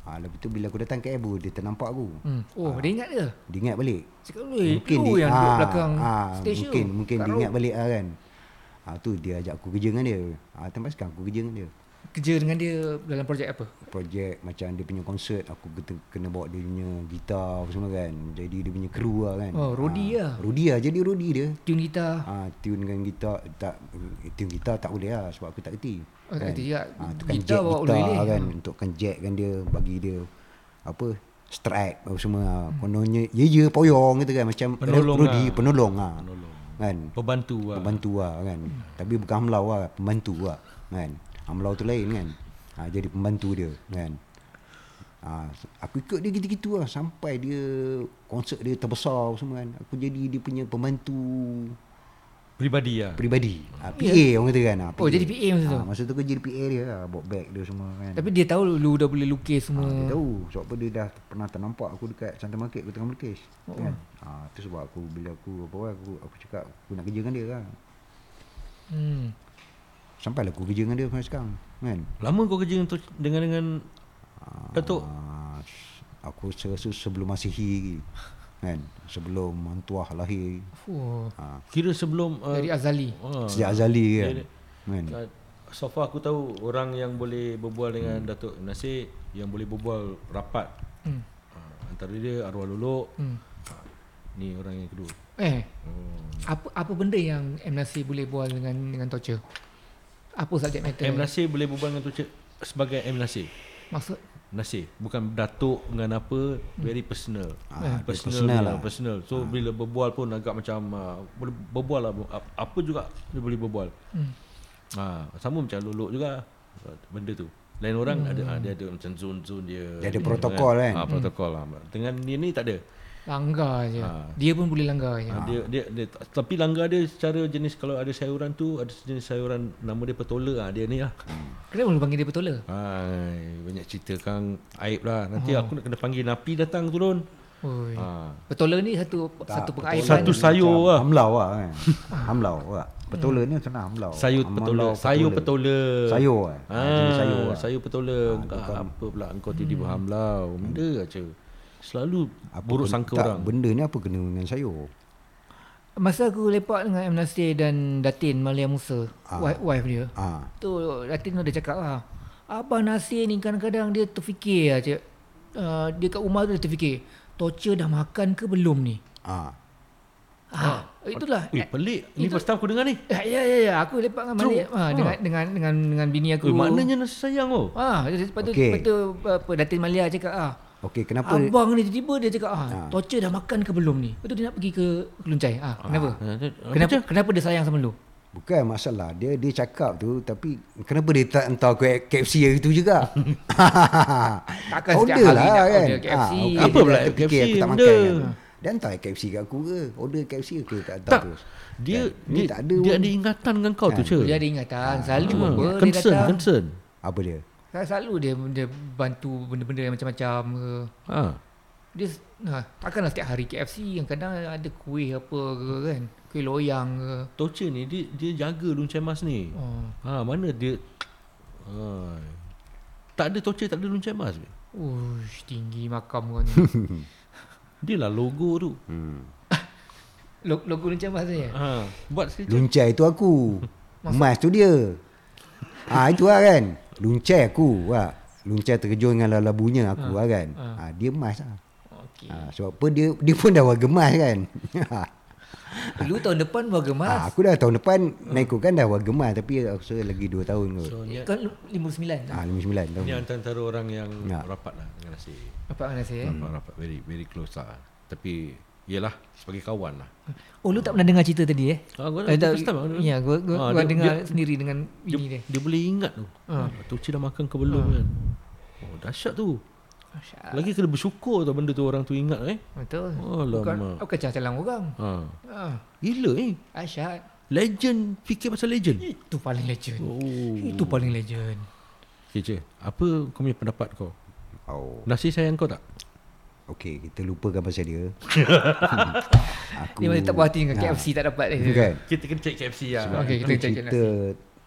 Speaker 2: Ha, lepas tu bila aku datang ke Abu dia ternampak aku.
Speaker 1: Hmm. Oh, dia ingat dia.
Speaker 2: Dia ingat balik.
Speaker 1: Cakap
Speaker 2: mungkin dia,
Speaker 1: yang duduk
Speaker 2: ah,
Speaker 1: belakang
Speaker 2: ah,
Speaker 1: stage tu.
Speaker 2: mungkin mungkin
Speaker 1: Kat
Speaker 2: dia ingat balik lah kan. Ha, tu dia ajak aku kerja dengan dia. Ha, sampai sekarang aku kerja dengan dia.
Speaker 1: Kerja dengan dia dalam projek apa?
Speaker 2: projek macam dia punya konsert aku kena, kena bawa dia punya gitar apa semua kan jadi dia punya kru lah kan
Speaker 1: Oh, Rodi
Speaker 2: Ah,
Speaker 1: lah.
Speaker 2: Rodi lah jadi Rodi dia
Speaker 1: Tune gitar.
Speaker 2: ha, tune dengan gitar tak tune gitar tak boleh lah sebab aku tak kerti
Speaker 1: Oh, tak kerti juga.
Speaker 2: ha,
Speaker 1: Gitar
Speaker 2: jack
Speaker 1: bawa
Speaker 2: gitar
Speaker 1: boleh.
Speaker 2: kan
Speaker 1: Hmm.
Speaker 2: untukkan jack kan dia bagi dia apa strike apa semua hmm. kononnya ya ya poyong gitu kan macam
Speaker 3: Penolong
Speaker 2: Rodi
Speaker 3: lah.
Speaker 2: penolong lah
Speaker 3: Penolong.
Speaker 2: kan
Speaker 3: Pembantu lah.
Speaker 2: Pembantu lah kan Tapi bukan hamlau lah Pembantu lah kan Hamlau tu lain kan ha, Jadi pembantu dia kan ha, Aku ikut dia gitu-gitu lah Sampai dia Konsert dia terbesar semua kan Aku jadi dia punya pembantu
Speaker 3: Peribadi lah.
Speaker 2: Peribadi. Ah, PA orang kata kan. Ah,
Speaker 1: Oh, jadi PA masa tu?
Speaker 2: Ah, masa tu kerja di PA dia lah. Bawa bag dia semua kan.
Speaker 1: Tapi dia tahu lu dah boleh lukis semua.
Speaker 2: Ah, dia tahu sebab apa dia dah pernah ternampak aku dekat Santa Market aku tengah melukis.
Speaker 1: Oh.
Speaker 2: Kan? Ah, tu sebab aku bila aku apa aku aku cakap aku nak kerja dengan dia lah.
Speaker 1: Hmm.
Speaker 2: Sampailah aku kerja dengan dia sampai sekarang kan.
Speaker 3: Lama kau kerja dengan, dengan dengan Datuk?
Speaker 2: Ah, aku rasa sebelum Masihi. Kan? Sebelum mentuah lahir.
Speaker 1: Fuh.
Speaker 2: Ah,
Speaker 3: Kira sebelum uh,
Speaker 1: Dari Azali.
Speaker 3: ah,
Speaker 2: sejak azali kan.
Speaker 3: dia-
Speaker 2: Kan?
Speaker 3: uh, So far aku tahu orang yang boleh berbual dengan Datuk Nasir yang boleh berbual rapat.
Speaker 1: Hmm.
Speaker 3: Uh, antara dia arwah luluk.
Speaker 1: Hmm.
Speaker 3: Ni orang yang kedua.
Speaker 1: Eh,
Speaker 3: Oh.
Speaker 1: apa apa benda yang M Nasir boleh bual dengan dengan torture? Apa subjek matter?
Speaker 3: M Nasir boleh berbual dengan tu sebagai M Nasir.
Speaker 1: Maksud
Speaker 3: Nasir bukan datuk dengan apa very personal.
Speaker 2: Ah,
Speaker 3: personal,
Speaker 2: personal lah.
Speaker 3: lah. Personal. So bila berbual pun agak macam uh, boleh berbual lah Ap- apa juga dia boleh berbual.
Speaker 1: Hmm.
Speaker 3: Ha, sama macam luluk juga uh, benda tu. Lain orang ada ah, dia ada macam zone-zone dia.
Speaker 2: Dia ada protokol kan?
Speaker 3: Ah, protokol lah. Dengan dia ni tak ada.
Speaker 1: Langgar je.
Speaker 3: Ah.
Speaker 1: Dia pun boleh langgar je.
Speaker 3: Ah, dia, dia dia tapi langgar dia secara jenis kalau ada sayuran tu ada jenis sayuran nama dia petola ah dia ni lah.
Speaker 1: Kenapa lu panggil dia petola?
Speaker 3: Hai, banyak cerita kang aib lah. Nanti aku nak kena panggil Napi datang turun.
Speaker 1: Oi.
Speaker 3: Ha.
Speaker 1: Petola ni satu
Speaker 2: Tak,
Speaker 1: satu
Speaker 2: betul
Speaker 1: pengaiban.
Speaker 3: Satu sayur lah.
Speaker 2: Hamlau lah kan. hamlau lah. Petola ni macam mana hamlau?
Speaker 3: Sayur
Speaker 2: Hamlau
Speaker 3: petola. Sayur petola.
Speaker 2: Sayur lah.
Speaker 3: Ah,
Speaker 2: jenis sayur lah.
Speaker 3: sayur petola. Ah, apa pula engkau tiba-tiba hamlau. Benda aja. Selalu buruk
Speaker 2: ken-
Speaker 3: sangka
Speaker 2: tak,
Speaker 3: orang.
Speaker 2: Benda ni apa kena dengan sayur?
Speaker 1: Masa aku lepak dengan M Nasir dan Datin Malia Musa,
Speaker 2: Ah.
Speaker 1: wife, wife dia.
Speaker 2: Ah,
Speaker 1: Tu Datin tu dia cakap lah. Abang Nasir ni kadang-kadang dia terfikir lah cik. Uh, dia kat rumah tu dia terfikir. Torture dah makan ke belum ni?
Speaker 2: ah.
Speaker 1: Ah, itulah.
Speaker 3: Ui, pelik. Ni
Speaker 1: Itu-
Speaker 3: first time aku dengar ni.
Speaker 1: Ya ya ya, ya. aku lepak dengan Malik ha, dengan dengan dengan dengan bini aku.
Speaker 3: Ui, maknanya nasi sayang oh.
Speaker 1: Ah, lepas tu
Speaker 2: Okey.
Speaker 1: lepas tu apa Datin Malia cakap ah.
Speaker 2: Okey, kenapa?
Speaker 1: Abang ni tiba-tiba dia cakap ah,
Speaker 2: Ah.
Speaker 1: torture dah makan ke belum ni? Tu dia nak pergi ke Keluncai. Ah, kenapa?
Speaker 3: Ah, dia-
Speaker 1: Kenapa
Speaker 3: macam-
Speaker 1: kenapa dia sayang sama lu?
Speaker 2: Bukan masalah dia dia cakap tu tapi kenapa dia tak hantar ke KFC hari tu juga?
Speaker 1: Takkan setiap hari
Speaker 2: lah
Speaker 1: nak
Speaker 2: kan.
Speaker 1: order KFC.
Speaker 2: Ah, okey,
Speaker 3: Apa
Speaker 2: dia
Speaker 3: pula KFC
Speaker 2: aku tak makan. Kan? Dia hantar KFC kat aku ke? Order KFC okey tak hantar
Speaker 3: Tak.
Speaker 2: terus.
Speaker 3: Dia
Speaker 2: Kan? Ni
Speaker 3: dia,
Speaker 2: tak ada
Speaker 3: dia
Speaker 2: pun.
Speaker 3: ada ingatan dengan kau tu? Cik.
Speaker 1: Dia ada ingatan selalu
Speaker 3: Ah,
Speaker 1: apa dia
Speaker 3: concern,
Speaker 1: datang.
Speaker 3: concern.
Speaker 2: Apa dia?
Speaker 1: Kan selalu dia dia bantu benda-benda yang macam-macam ke.
Speaker 3: Ha.
Speaker 1: Dia ha, takkanlah setiap hari KFC yang kadang ada kuih apa ke kan. Kuih loyang ke.
Speaker 3: Torture ni dia dia jaga luncai mas ni.
Speaker 1: Oh.
Speaker 3: Ha, mana dia ha. Tak ada torture, tak ada luncai mas.
Speaker 1: Ush, tinggi makam kau ni.
Speaker 3: Dia lah logo tu.
Speaker 2: Hmm.
Speaker 1: Lo- Logo macam mana ya?
Speaker 3: Ha, buat sekejap.
Speaker 2: Luncai tu aku. Emas tu dia. Ah itu lah kan. Luncai aku. Wah. Luncai terkejut dengan labunya aku lah kan. Ah dia emas lah.
Speaker 1: Okey.
Speaker 2: Ah, sebab apa dia dia pun dah warga emas kan.
Speaker 1: Lu tahun depan warga
Speaker 2: ah,
Speaker 1: mas.
Speaker 2: aku dah tahun depan naik ikut kan dah warga emas tapi aku rasa lagi 2 tahun kot.
Speaker 3: So, ni,
Speaker 1: Kan lu 59
Speaker 2: Ah 59 tahun.
Speaker 3: ni antara orang yang
Speaker 2: Ya.
Speaker 3: rapat lah dengan nasi.
Speaker 1: Apa mana saya?
Speaker 3: Rapat, rapat. Very, very close lah. Tapi, yelah, sebagai kawan lah.
Speaker 1: Oh lu tak pernah dengar cerita tadi eh?
Speaker 3: Ah, gua
Speaker 1: Eh, tak-
Speaker 3: first time.
Speaker 1: Ya, gua gua,
Speaker 3: Ah,
Speaker 1: gua
Speaker 3: dia-
Speaker 1: dengar
Speaker 3: dia-
Speaker 1: sendiri dengan
Speaker 3: Dia,
Speaker 1: bini dia.
Speaker 3: dia boleh ingat tu.
Speaker 1: Ah.
Speaker 3: Ha. Tuci dah makan ke belum kan. Oh, dahsyat tu.
Speaker 1: Masya
Speaker 3: Lagi kena bersyukur tau benda tu orang tu ingat eh.
Speaker 1: Betul.
Speaker 3: Alamak.
Speaker 1: Bukan bukan cacalan orang.
Speaker 3: Ha.
Speaker 1: Ah,
Speaker 3: Gila eh.
Speaker 1: Asyad.
Speaker 3: Legend fikir pasal legend.
Speaker 1: Itu paling legend.
Speaker 3: Oh.
Speaker 1: Itu paling legend.
Speaker 3: Okay, cik. Apa kau punya pendapat kau?
Speaker 2: Oh.
Speaker 3: Nasi sayang kau tak?
Speaker 2: Okey, kita lupakan pasal dia. aku
Speaker 1: Dia macam tak puas hati dengan KFC tak dapat dia.
Speaker 2: Kan?
Speaker 3: Kita kena cek KFC lah.
Speaker 2: Sebab
Speaker 1: Okey,
Speaker 2: itu
Speaker 1: kita cek
Speaker 2: cerita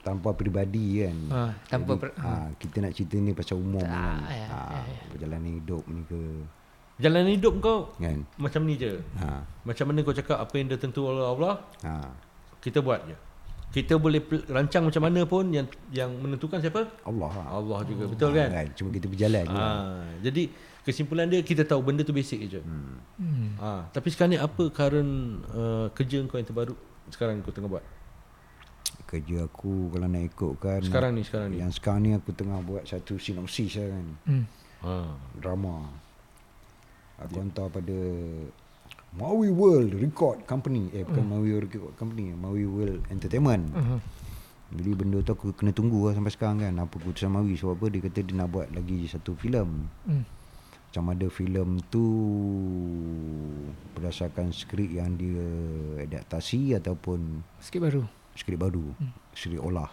Speaker 2: tanpa peribadi kan.
Speaker 1: Ha, tanpa
Speaker 2: Jadi,
Speaker 1: per-
Speaker 2: ah, kita nak cerita ni pasal umum
Speaker 1: Tak,
Speaker 2: kan.
Speaker 1: ya,
Speaker 2: Ah, perjalanan hidup ni ke
Speaker 3: Jalan hidup kau
Speaker 2: kan.
Speaker 3: macam ni je.
Speaker 2: Ha.
Speaker 3: Macam mana kau cakap apa yang dah tentu oleh Allah,
Speaker 2: Ha.
Speaker 3: kita buat je. Kita boleh rancang macam mana pun yang yang menentukan siapa?
Speaker 2: Allah lah.
Speaker 3: Allah juga. Betul kan?
Speaker 2: Kan? Cuma kita berjalan je.
Speaker 3: Ah, jadi kesimpulan dia kita tahu benda tu basic je.
Speaker 2: Hmm.
Speaker 1: Hmm.
Speaker 3: Ah, tapi sekarang ni apa current uh, kerja kau yang terbaru sekarang kau tengah buat?
Speaker 2: Kerja aku kalau nak ikutkan
Speaker 3: Sekarang ni, sekarang ni.
Speaker 2: Yang sekarang ni aku tengah buat satu sinopsis lah kan.
Speaker 1: Hmm.
Speaker 3: Ha.
Speaker 2: Drama. Aku hantar pada Maui World Record Company. Eh bukan Maui World Record Company, Maui World Entertainment.
Speaker 1: Uh-huh.
Speaker 2: Jadi benda tu aku kena tunggu lah sampai sekarang kan Apa keputusan Mawi Sebab apa dia kata dia nak buat lagi satu filem
Speaker 1: Hmm.
Speaker 2: macam ada filem tu berdasarkan skrip yang dia adaptasi ataupun
Speaker 1: Sikit baru.
Speaker 2: skrip baru, hmm. skrip olah.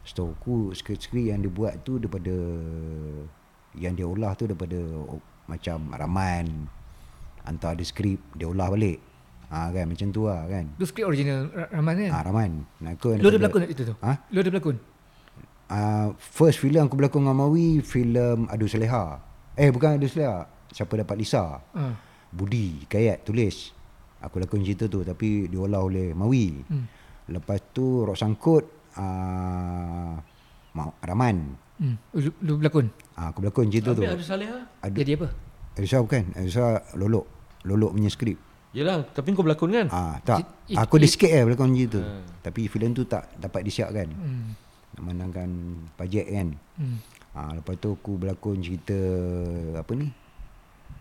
Speaker 2: Setahu aku skrip-skrip yang dia buat tu daripada yang dia olah tu daripada oh, macam Raman hantar ada skrip dia olah balik. Ha kan macam tu lah kan.
Speaker 1: Tu skrip original Ra- Rahman kan?
Speaker 2: Ha Raman. Nah, aku
Speaker 1: Lu ada berlakon itu tu?
Speaker 2: Ha?
Speaker 1: Lu ada berlakon?
Speaker 2: Uh, first filem aku berlakon dengan Mawi filem Adu Seleha. Eh bukan Adu Seleha. Siapa dapat Lisa?
Speaker 1: Ha.
Speaker 2: Budi Kayat tulis. Aku lakon cerita tu tapi diolah oleh Mawi.
Speaker 1: Hmm.
Speaker 2: Lepas tu Rok Sangkut uh, Raman.
Speaker 1: Hmm. Lu, lu berlakon?
Speaker 2: Uh, aku berlakon cerita tu.
Speaker 3: Habis ada Saleh lah.
Speaker 2: Ada
Speaker 1: Jadi apa?
Speaker 2: Elsa bukan. Elsa Lolok. Lolok punya skrip.
Speaker 3: Yelah, tapi kau berlakon kan?
Speaker 2: Ah tak.
Speaker 1: It-
Speaker 2: Aku ada
Speaker 1: it-
Speaker 2: sikit eh berlakon cerita tu.
Speaker 3: Hmm.
Speaker 2: Tapi filem tu tak dapat disiapkan.
Speaker 1: Hmm.
Speaker 2: Nak menangkan bajet kan.
Speaker 1: Hmm.
Speaker 2: Ha, lepas tu aku berlakon cerita apa ni?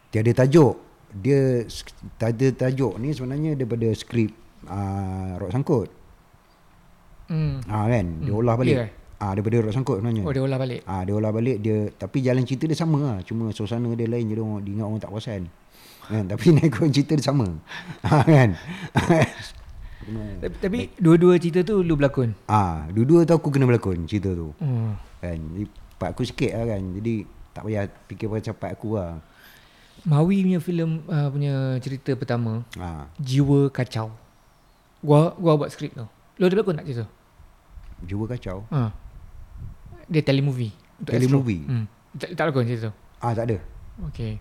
Speaker 2: Tiada tajuk. Dia tiada tajuk ni sebenarnya daripada skrip uh, Rok Sangkut.
Speaker 1: Hmm.
Speaker 2: Ha kan, dia
Speaker 1: Hmm.
Speaker 2: olah balik.
Speaker 1: Ya.
Speaker 2: Ah ha, daripada Rok Sangkut sebenarnya.
Speaker 1: Oh dia olah balik.
Speaker 2: Ah ha, dia olah balik dia tapi jalan cerita dia sama lah. Cuma suasana dia lain je orang dia ingat orang tak perasan. Kan? Tapi naik cerita dia sama. Ha kan.
Speaker 1: Tapi, tapi dua-dua cerita tu lu berlakon.
Speaker 2: Ah, ha, dua-dua tu aku kena berlakon cerita tu.
Speaker 1: Hmm.
Speaker 2: Kan. Jadi part aku sikit lah kan. Jadi tak payah fikir pasal part aku lah.
Speaker 1: Mawi punya filem uh, punya cerita pertama
Speaker 2: Ha.
Speaker 1: Jiwa Kacau. Gua gua buat skrip tu. Lu ada berlakon tak cerita? tu?
Speaker 2: Jiwa kacau.
Speaker 1: Ha. Dia telemovie. Untuk
Speaker 2: Telemovie?
Speaker 1: Astro. Hmm. Tak, tak berlakon cerita tu.
Speaker 2: Ah tak ada.
Speaker 1: Okay.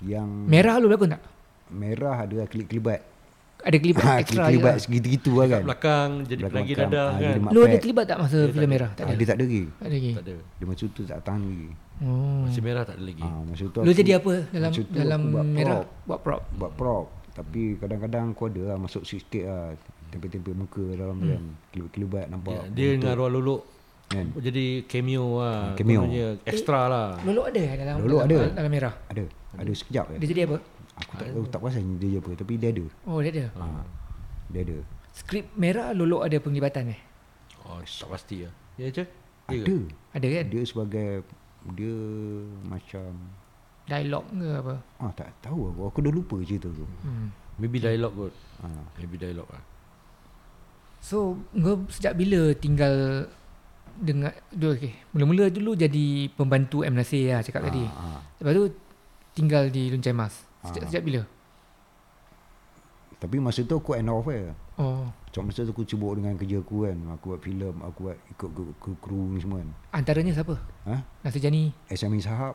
Speaker 2: Yang
Speaker 1: Merah lu berlakon tak?
Speaker 2: merah ada klip-kelibat.
Speaker 1: Ada kelibat
Speaker 2: Ha,
Speaker 1: ekstra
Speaker 2: klip-kelibat
Speaker 1: je lah.
Speaker 2: segitu-gitu lah kan.
Speaker 3: Belakang jadi
Speaker 2: Belakang
Speaker 3: lagi
Speaker 2: belakang.
Speaker 3: dadah
Speaker 2: Ah,
Speaker 3: kan?
Speaker 1: Lu ada
Speaker 2: pet.
Speaker 1: terlibat tak masa
Speaker 3: Dia
Speaker 1: filem Merah? Tak
Speaker 2: Ah,
Speaker 1: ada.
Speaker 2: dia tak ada lagi.
Speaker 1: Tak ada lagi.
Speaker 3: Tak ada.
Speaker 2: Dia masa tu tak tahan lagi.
Speaker 1: Oh.
Speaker 3: Masih merah tak ada lagi.
Speaker 2: Ah, masa tu
Speaker 1: Lu
Speaker 2: aku
Speaker 1: jadi apa dalam
Speaker 2: masa tu
Speaker 1: dalam
Speaker 2: aku buat
Speaker 1: Merah?
Speaker 2: prop.
Speaker 1: Buat prop.
Speaker 2: Buat prop. Tapi kadang-kadang aku ada lah masuk sikit lah. Tempel-tempel muka dalam hmm. kan. Kelibat-kelibat nampak.
Speaker 3: Ya, dia dengan arwah lolok
Speaker 2: Kan?
Speaker 3: jadi cameo lah.
Speaker 2: Cameo.
Speaker 3: Kononnya Extra lah.
Speaker 1: Lolok ada eh dalam
Speaker 2: Lolok
Speaker 1: dalam,
Speaker 2: ada.
Speaker 1: dalam Merah.
Speaker 2: Ada. Ada sekejap
Speaker 1: Dia
Speaker 2: je.
Speaker 1: jadi apa?
Speaker 2: Aku tak tahu tak perasan dia apa. Tapi dia ada.
Speaker 1: Oh dia ada.
Speaker 2: Ha. Dia ada.
Speaker 1: Skrip Merah Lolok ada penglibatan eh?
Speaker 3: Oh, tak pasti lah. Ya je. Ya
Speaker 2: Ada.
Speaker 3: ke?
Speaker 1: Ada kan?
Speaker 2: Dia sebagai dia macam
Speaker 1: Dialog ke apa?
Speaker 2: ah tak tahu aku. Aku dah lupa cerita tu.
Speaker 1: Hmm.
Speaker 3: Maybe dialog kot.
Speaker 2: Ha.
Speaker 3: Maybe dialog lah.
Speaker 1: So kau sejak bila tinggal dengan dulu okay. Mula-mula dulu jadi pembantu M Nasir lah cakap tadi.
Speaker 2: Ha.
Speaker 1: Lepas tu tinggal di Luncai Mas. Sejak,
Speaker 2: Ah.
Speaker 1: sejak bila?
Speaker 2: Tapi masa tu aku end off eh.
Speaker 1: Oh,
Speaker 2: Macam masa tu aku sibuk dengan kerja aku kan. Aku buat filem, aku buat ikut kru, kru, kru ni semua kan.
Speaker 1: antaranya siapa?
Speaker 2: Ha?
Speaker 1: Nasir Jani.
Speaker 2: SME Sahab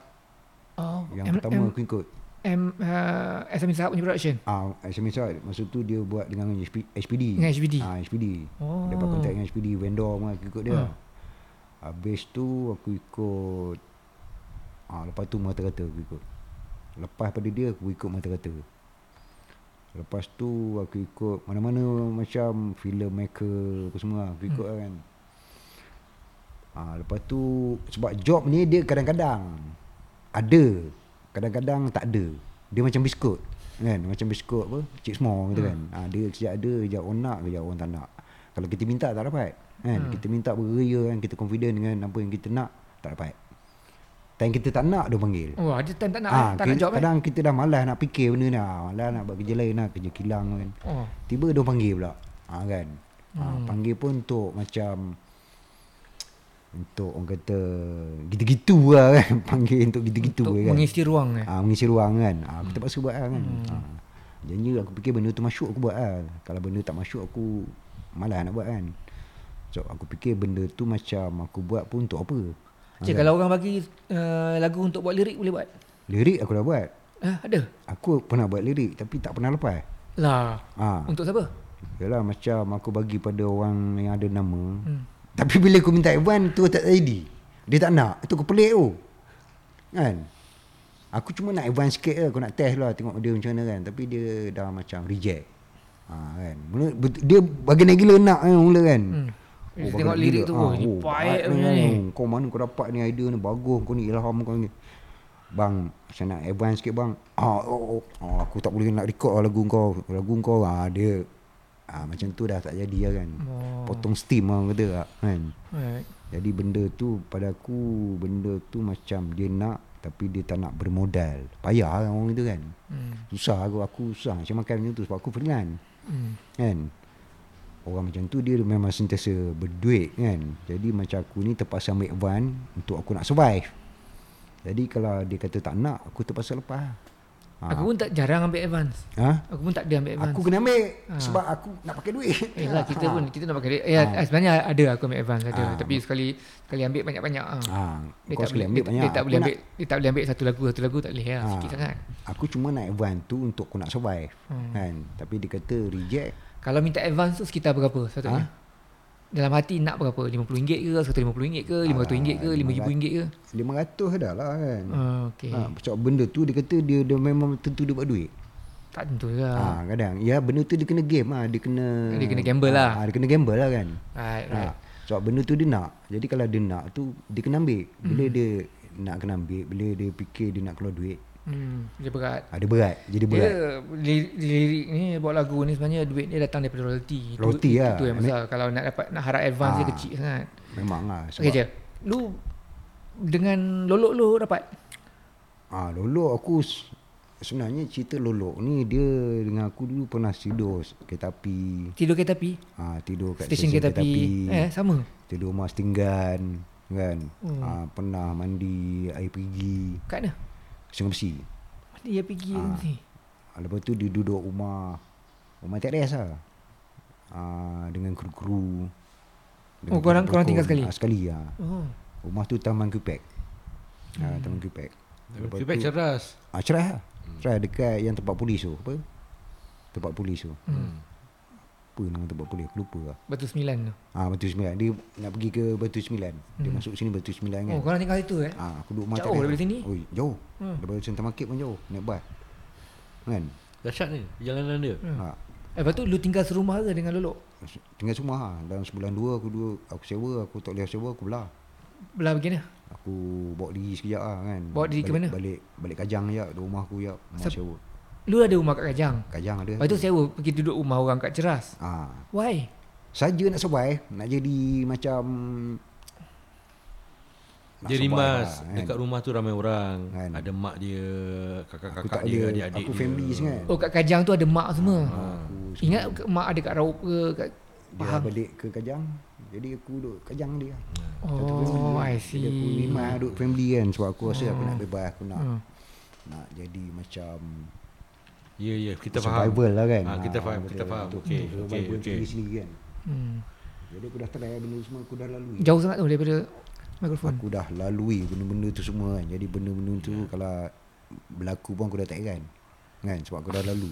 Speaker 1: Oh,
Speaker 2: yang
Speaker 1: M,
Speaker 2: pertama
Speaker 1: M,
Speaker 2: aku ikut.
Speaker 1: M, uh, SME Sahab punya production
Speaker 2: Ah, SME Sahab masa tu dia buat dengan HP, HPD.
Speaker 1: dengan HBD.
Speaker 2: Ah, HPD.
Speaker 1: Oh.
Speaker 2: Dapat kontak dengan HPD vendor pun aku ikut dia.
Speaker 1: Ah.
Speaker 2: Habis tu aku ikut ah lepas tu mata-kata aku ikut. Lepas pada dia aku ikut mata-kata. Lepas tu aku ikut mana-mana macam filem maker apa semua aku ikut hmm. kan. Ah lepas tu sebab job ni dia kadang-kadang ada, kadang-kadang tak ada. Dia macam biskut kan, macam biskut apa? Cik semua gitu
Speaker 1: Hmm.
Speaker 2: kan. Ah dia kejap ada, kejap orang nak, kejap orang tak nak. Kalau kita minta tak dapat kan.
Speaker 1: Hmm.
Speaker 2: Kita minta beria kan, kita confident dengan apa yang kita nak, tak dapat. Time kita tak nak dia panggil.
Speaker 1: Oh, ada time tak nak
Speaker 2: Ah,
Speaker 1: tak nak
Speaker 2: kita,
Speaker 1: job eh?
Speaker 2: kadang kita dah malas nak fikir benda ni. Ah, malas nak buat kerja lain lah, kerja kilang kan.
Speaker 1: Oh.
Speaker 2: Tiba dia panggil pula. Ha, kan. Ha,
Speaker 1: Hmm.
Speaker 2: panggil pun untuk macam untuk orang kata gitu-gitu lah kan. Panggil untuk gitu-gitu
Speaker 1: Untuk
Speaker 2: kan.
Speaker 1: mengisi ruang eh.
Speaker 2: Ha, mengisi ruang kan. Ha, kita paksa buat lah kan. Ha. Janji aku fikir benda tu masuk aku buat lah. Kalau benda tak masuk aku malas nak buat kan. So aku fikir benda tu macam aku buat pun untuk apa. Ha,
Speaker 1: Cik,
Speaker 2: kan?
Speaker 1: kalau orang bagi uh, lagu untuk buat lirik boleh buat?
Speaker 2: Lirik aku dah buat.
Speaker 1: Ah, ada.
Speaker 2: Aku pernah buat lirik tapi tak pernah lepas.
Speaker 1: Lah.
Speaker 2: Ha.
Speaker 1: Untuk siapa?
Speaker 2: Yalah macam aku bagi pada orang yang ada nama.
Speaker 1: Hmm.
Speaker 2: Tapi bila aku minta Iwan tu tak jadi. Dia tak nak. Itu aku pelik tu. Kan? Aku cuma nak Iwan sikit je. Aku nak test lah tengok dia macam mana kan. Tapi dia dah macam reject. Ha, kan? Mula, dia bagian gila nak kan mula kan.
Speaker 1: Hmm.
Speaker 2: Oh,
Speaker 1: Dia tengok lirik tu,
Speaker 2: Ah,
Speaker 1: oh, ni baik
Speaker 2: baik
Speaker 1: punya ni.
Speaker 2: Kau mana kau dapat ni idea ni bagus. Kau ni ilham kau ni. Bang, saya nak advance sikit bang. Ah, oh, oh, oh, aku tak boleh nak record lagu kau. Lagu kau ah dia ah macam tu dah tak jadi lah kan.
Speaker 1: Oh.
Speaker 2: Potong steam lah kata lah, kan.
Speaker 1: Right.
Speaker 2: Jadi benda tu pada aku benda tu macam dia nak Tapi dia tak nak bermodal. Payah lah orang itu kan.
Speaker 1: Hmm.
Speaker 2: Susah aku, aku susah macam makan macam tu sebab aku freelance.
Speaker 1: Hmm.
Speaker 2: Kan? Orang macam tu dia memang sentiasa berduit kan. Jadi macam aku ni terpaksa ambil advance untuk aku nak survive. Jadi kalau dia kata tak nak, aku terpaksa lepas. Ha.
Speaker 1: Aku pun tak jarang ambil advance.
Speaker 2: ha?
Speaker 1: Aku pun tak ada ambil advance.
Speaker 2: Aku kena ambil
Speaker 1: Ha.
Speaker 2: sebab aku nak pakai duit.
Speaker 1: Eh lah kita pun kita nak pakai duit. Ya
Speaker 2: Ha.
Speaker 1: sebenarnya ada aku ambil advance ada
Speaker 2: Ha.
Speaker 1: tapi sekali sekali ambil banyak-banyak ah.
Speaker 2: Ha,
Speaker 1: Dia
Speaker 2: kau
Speaker 1: tak boleh
Speaker 2: ambil
Speaker 1: dia,
Speaker 2: banyak.
Speaker 1: dia tak boleh
Speaker 2: nak-
Speaker 1: ambil dia tak boleh ambil satu lagu satu lagu tak boleh lah
Speaker 2: Ha.
Speaker 1: sikit sangat.
Speaker 2: Aku cuma nak advance tu untuk aku nak survive.
Speaker 1: Hmm.
Speaker 2: Kan? Tapi dia kata reject.
Speaker 1: Kalau minta advance tu sekitar berapa satunya?
Speaker 2: Ha?
Speaker 1: Dalam hati nak berapa? RM50 ke? RM150 ke? RM500 ke? RM5,000 ke?
Speaker 2: 500 dah lah kan.
Speaker 1: Ah, okay.
Speaker 2: Ha, sebab benda tu dia kata dia, dia memang tentu dia buat duit.
Speaker 1: Tak tentu juga.
Speaker 2: Ha, kadang ya benda tu dia kena game lah, dia kena
Speaker 1: Dia kena gamble lah.
Speaker 2: Ha, dia kena gamble lah kan.
Speaker 1: Right,
Speaker 2: Ha,
Speaker 1: right.
Speaker 2: sebab benda tu dia nak. Jadi kalau dia nak tu dia kena ambil. Bila
Speaker 1: Hmm.
Speaker 2: dia nak kena ambil, bila dia fikir dia nak keluar duit,
Speaker 1: Hmm, dia berat.
Speaker 2: ha, dia berat. Jadi
Speaker 1: Dia
Speaker 2: berat.
Speaker 1: lirik, lirik ni buat lagu ni sebenarnya duit dia datang daripada royalty.
Speaker 2: Royalty
Speaker 1: itu,
Speaker 2: lah.
Speaker 1: Itu yang besar. Kalau nak dapat nak harap advance dia
Speaker 2: Ah.
Speaker 1: kecil sangat.
Speaker 2: Memang lah.
Speaker 1: Okey je. Lu dengan lolok lu dapat
Speaker 2: Ah, Lolok aku sebenarnya cerita Lolok ni dia dengan aku dulu pernah tidur kereta api.
Speaker 1: tidur kereta api,
Speaker 2: Ah, tidur kat
Speaker 1: stesen kereta api. Eh, sama.
Speaker 2: Tidur rumah setinggan kan.
Speaker 1: Hmm.
Speaker 2: Ah, pernah mandi air pergi
Speaker 1: Kat mana?
Speaker 2: Sungai Besi.
Speaker 1: Dia pergi
Speaker 2: Ah.
Speaker 1: ni.
Speaker 2: Ah, lepas tu dia duduk rumah rumah teres lah. Ah, dengan kru-kru.
Speaker 1: Oh, korang- korang tinggal sekali?
Speaker 2: Ah, sekali ah.
Speaker 1: Oh.
Speaker 2: Rumah tu Taman Kupek. Ah, Taman Kupek.
Speaker 3: Feedback
Speaker 2: tu-
Speaker 3: cerdas.
Speaker 2: Ah, cerah lah. Cerah dekat yang tempat polis tu. Apa? Tempat polis tu.
Speaker 1: Hmm.
Speaker 2: Apa nama tempat polis? Aku lupa lah.
Speaker 1: Batu Sembilan tu.
Speaker 2: Ah, Batu Sembilan. Dia nak pergi ke Batu Sembilan. Dia
Speaker 1: Hmm.
Speaker 2: masuk sini Batu Sembilan kan.
Speaker 1: Oh, korang tinggal situ eh?
Speaker 2: Ah, aku duduk rumah
Speaker 1: Jauh daripada sini?
Speaker 2: Oh, jauh.
Speaker 1: Hmm.
Speaker 2: Daripada Santa Market pun jauh. Naik bas. Kan?
Speaker 3: Dahsyat ni perjalanan dia.
Speaker 1: Hmm.
Speaker 2: Ha.
Speaker 1: Eh, lepas tu lu tinggal serumah ke dengan lolok?
Speaker 2: Tinggal semua ha. Dalam sebulan dua aku dua aku sewa, aku tak boleh sewa aku belah.
Speaker 1: Belah begini.
Speaker 2: Aku bawa diri sekejap lah kan.
Speaker 1: Bawa diri ke
Speaker 2: balik,
Speaker 1: mana?
Speaker 2: Balik balik Kajang je, di rumah aku je, rumah
Speaker 1: Sep-
Speaker 2: sewa.
Speaker 1: Lu ada rumah kat Kajang.
Speaker 2: Kajang ada.
Speaker 1: Lepas tu sewa pergi duduk rumah orang kat Ceras.
Speaker 2: Ah,
Speaker 1: Why?
Speaker 2: saja nak survive, nak jadi macam nak
Speaker 3: Dia
Speaker 2: survive
Speaker 3: rimas
Speaker 2: lah, kan.
Speaker 3: dekat rumah tu ramai orang.
Speaker 2: Kan.
Speaker 3: Ada mak dia, kakak-kakak dia,
Speaker 2: ada,
Speaker 3: adik-adik
Speaker 2: aku
Speaker 3: dia.
Speaker 2: family sangat.
Speaker 1: Oh kat Kajang tu ada mak semua.
Speaker 2: Aku
Speaker 1: Ingat ke- mak ada kat Raup ke kat
Speaker 2: dia
Speaker 1: Pahang.
Speaker 2: balik ke Kajang. Jadi aku duduk Kajang dia.
Speaker 1: Oh, I
Speaker 2: Jadi aku
Speaker 1: see.
Speaker 2: rimas duduk family kan sebab aku rasa aku nak bebas, aku nak
Speaker 1: Hmm.
Speaker 2: nak jadi macam
Speaker 3: Ya, ya, kita faham.
Speaker 2: survival lah kan.
Speaker 3: Ah, kita faham, kita faham. Okey, okey, okey.
Speaker 2: diri sendiri kan.
Speaker 1: Hmm.
Speaker 2: Jadi aku dah try benda semua aku dah lalui.
Speaker 1: Jauh sangat tu daripada mikrofon.
Speaker 2: Aku dah lalui benda-benda tu semua kan. Jadi benda-benda tu kalau berlaku pun aku dah tak heran. Kan sebab aku dah lalu.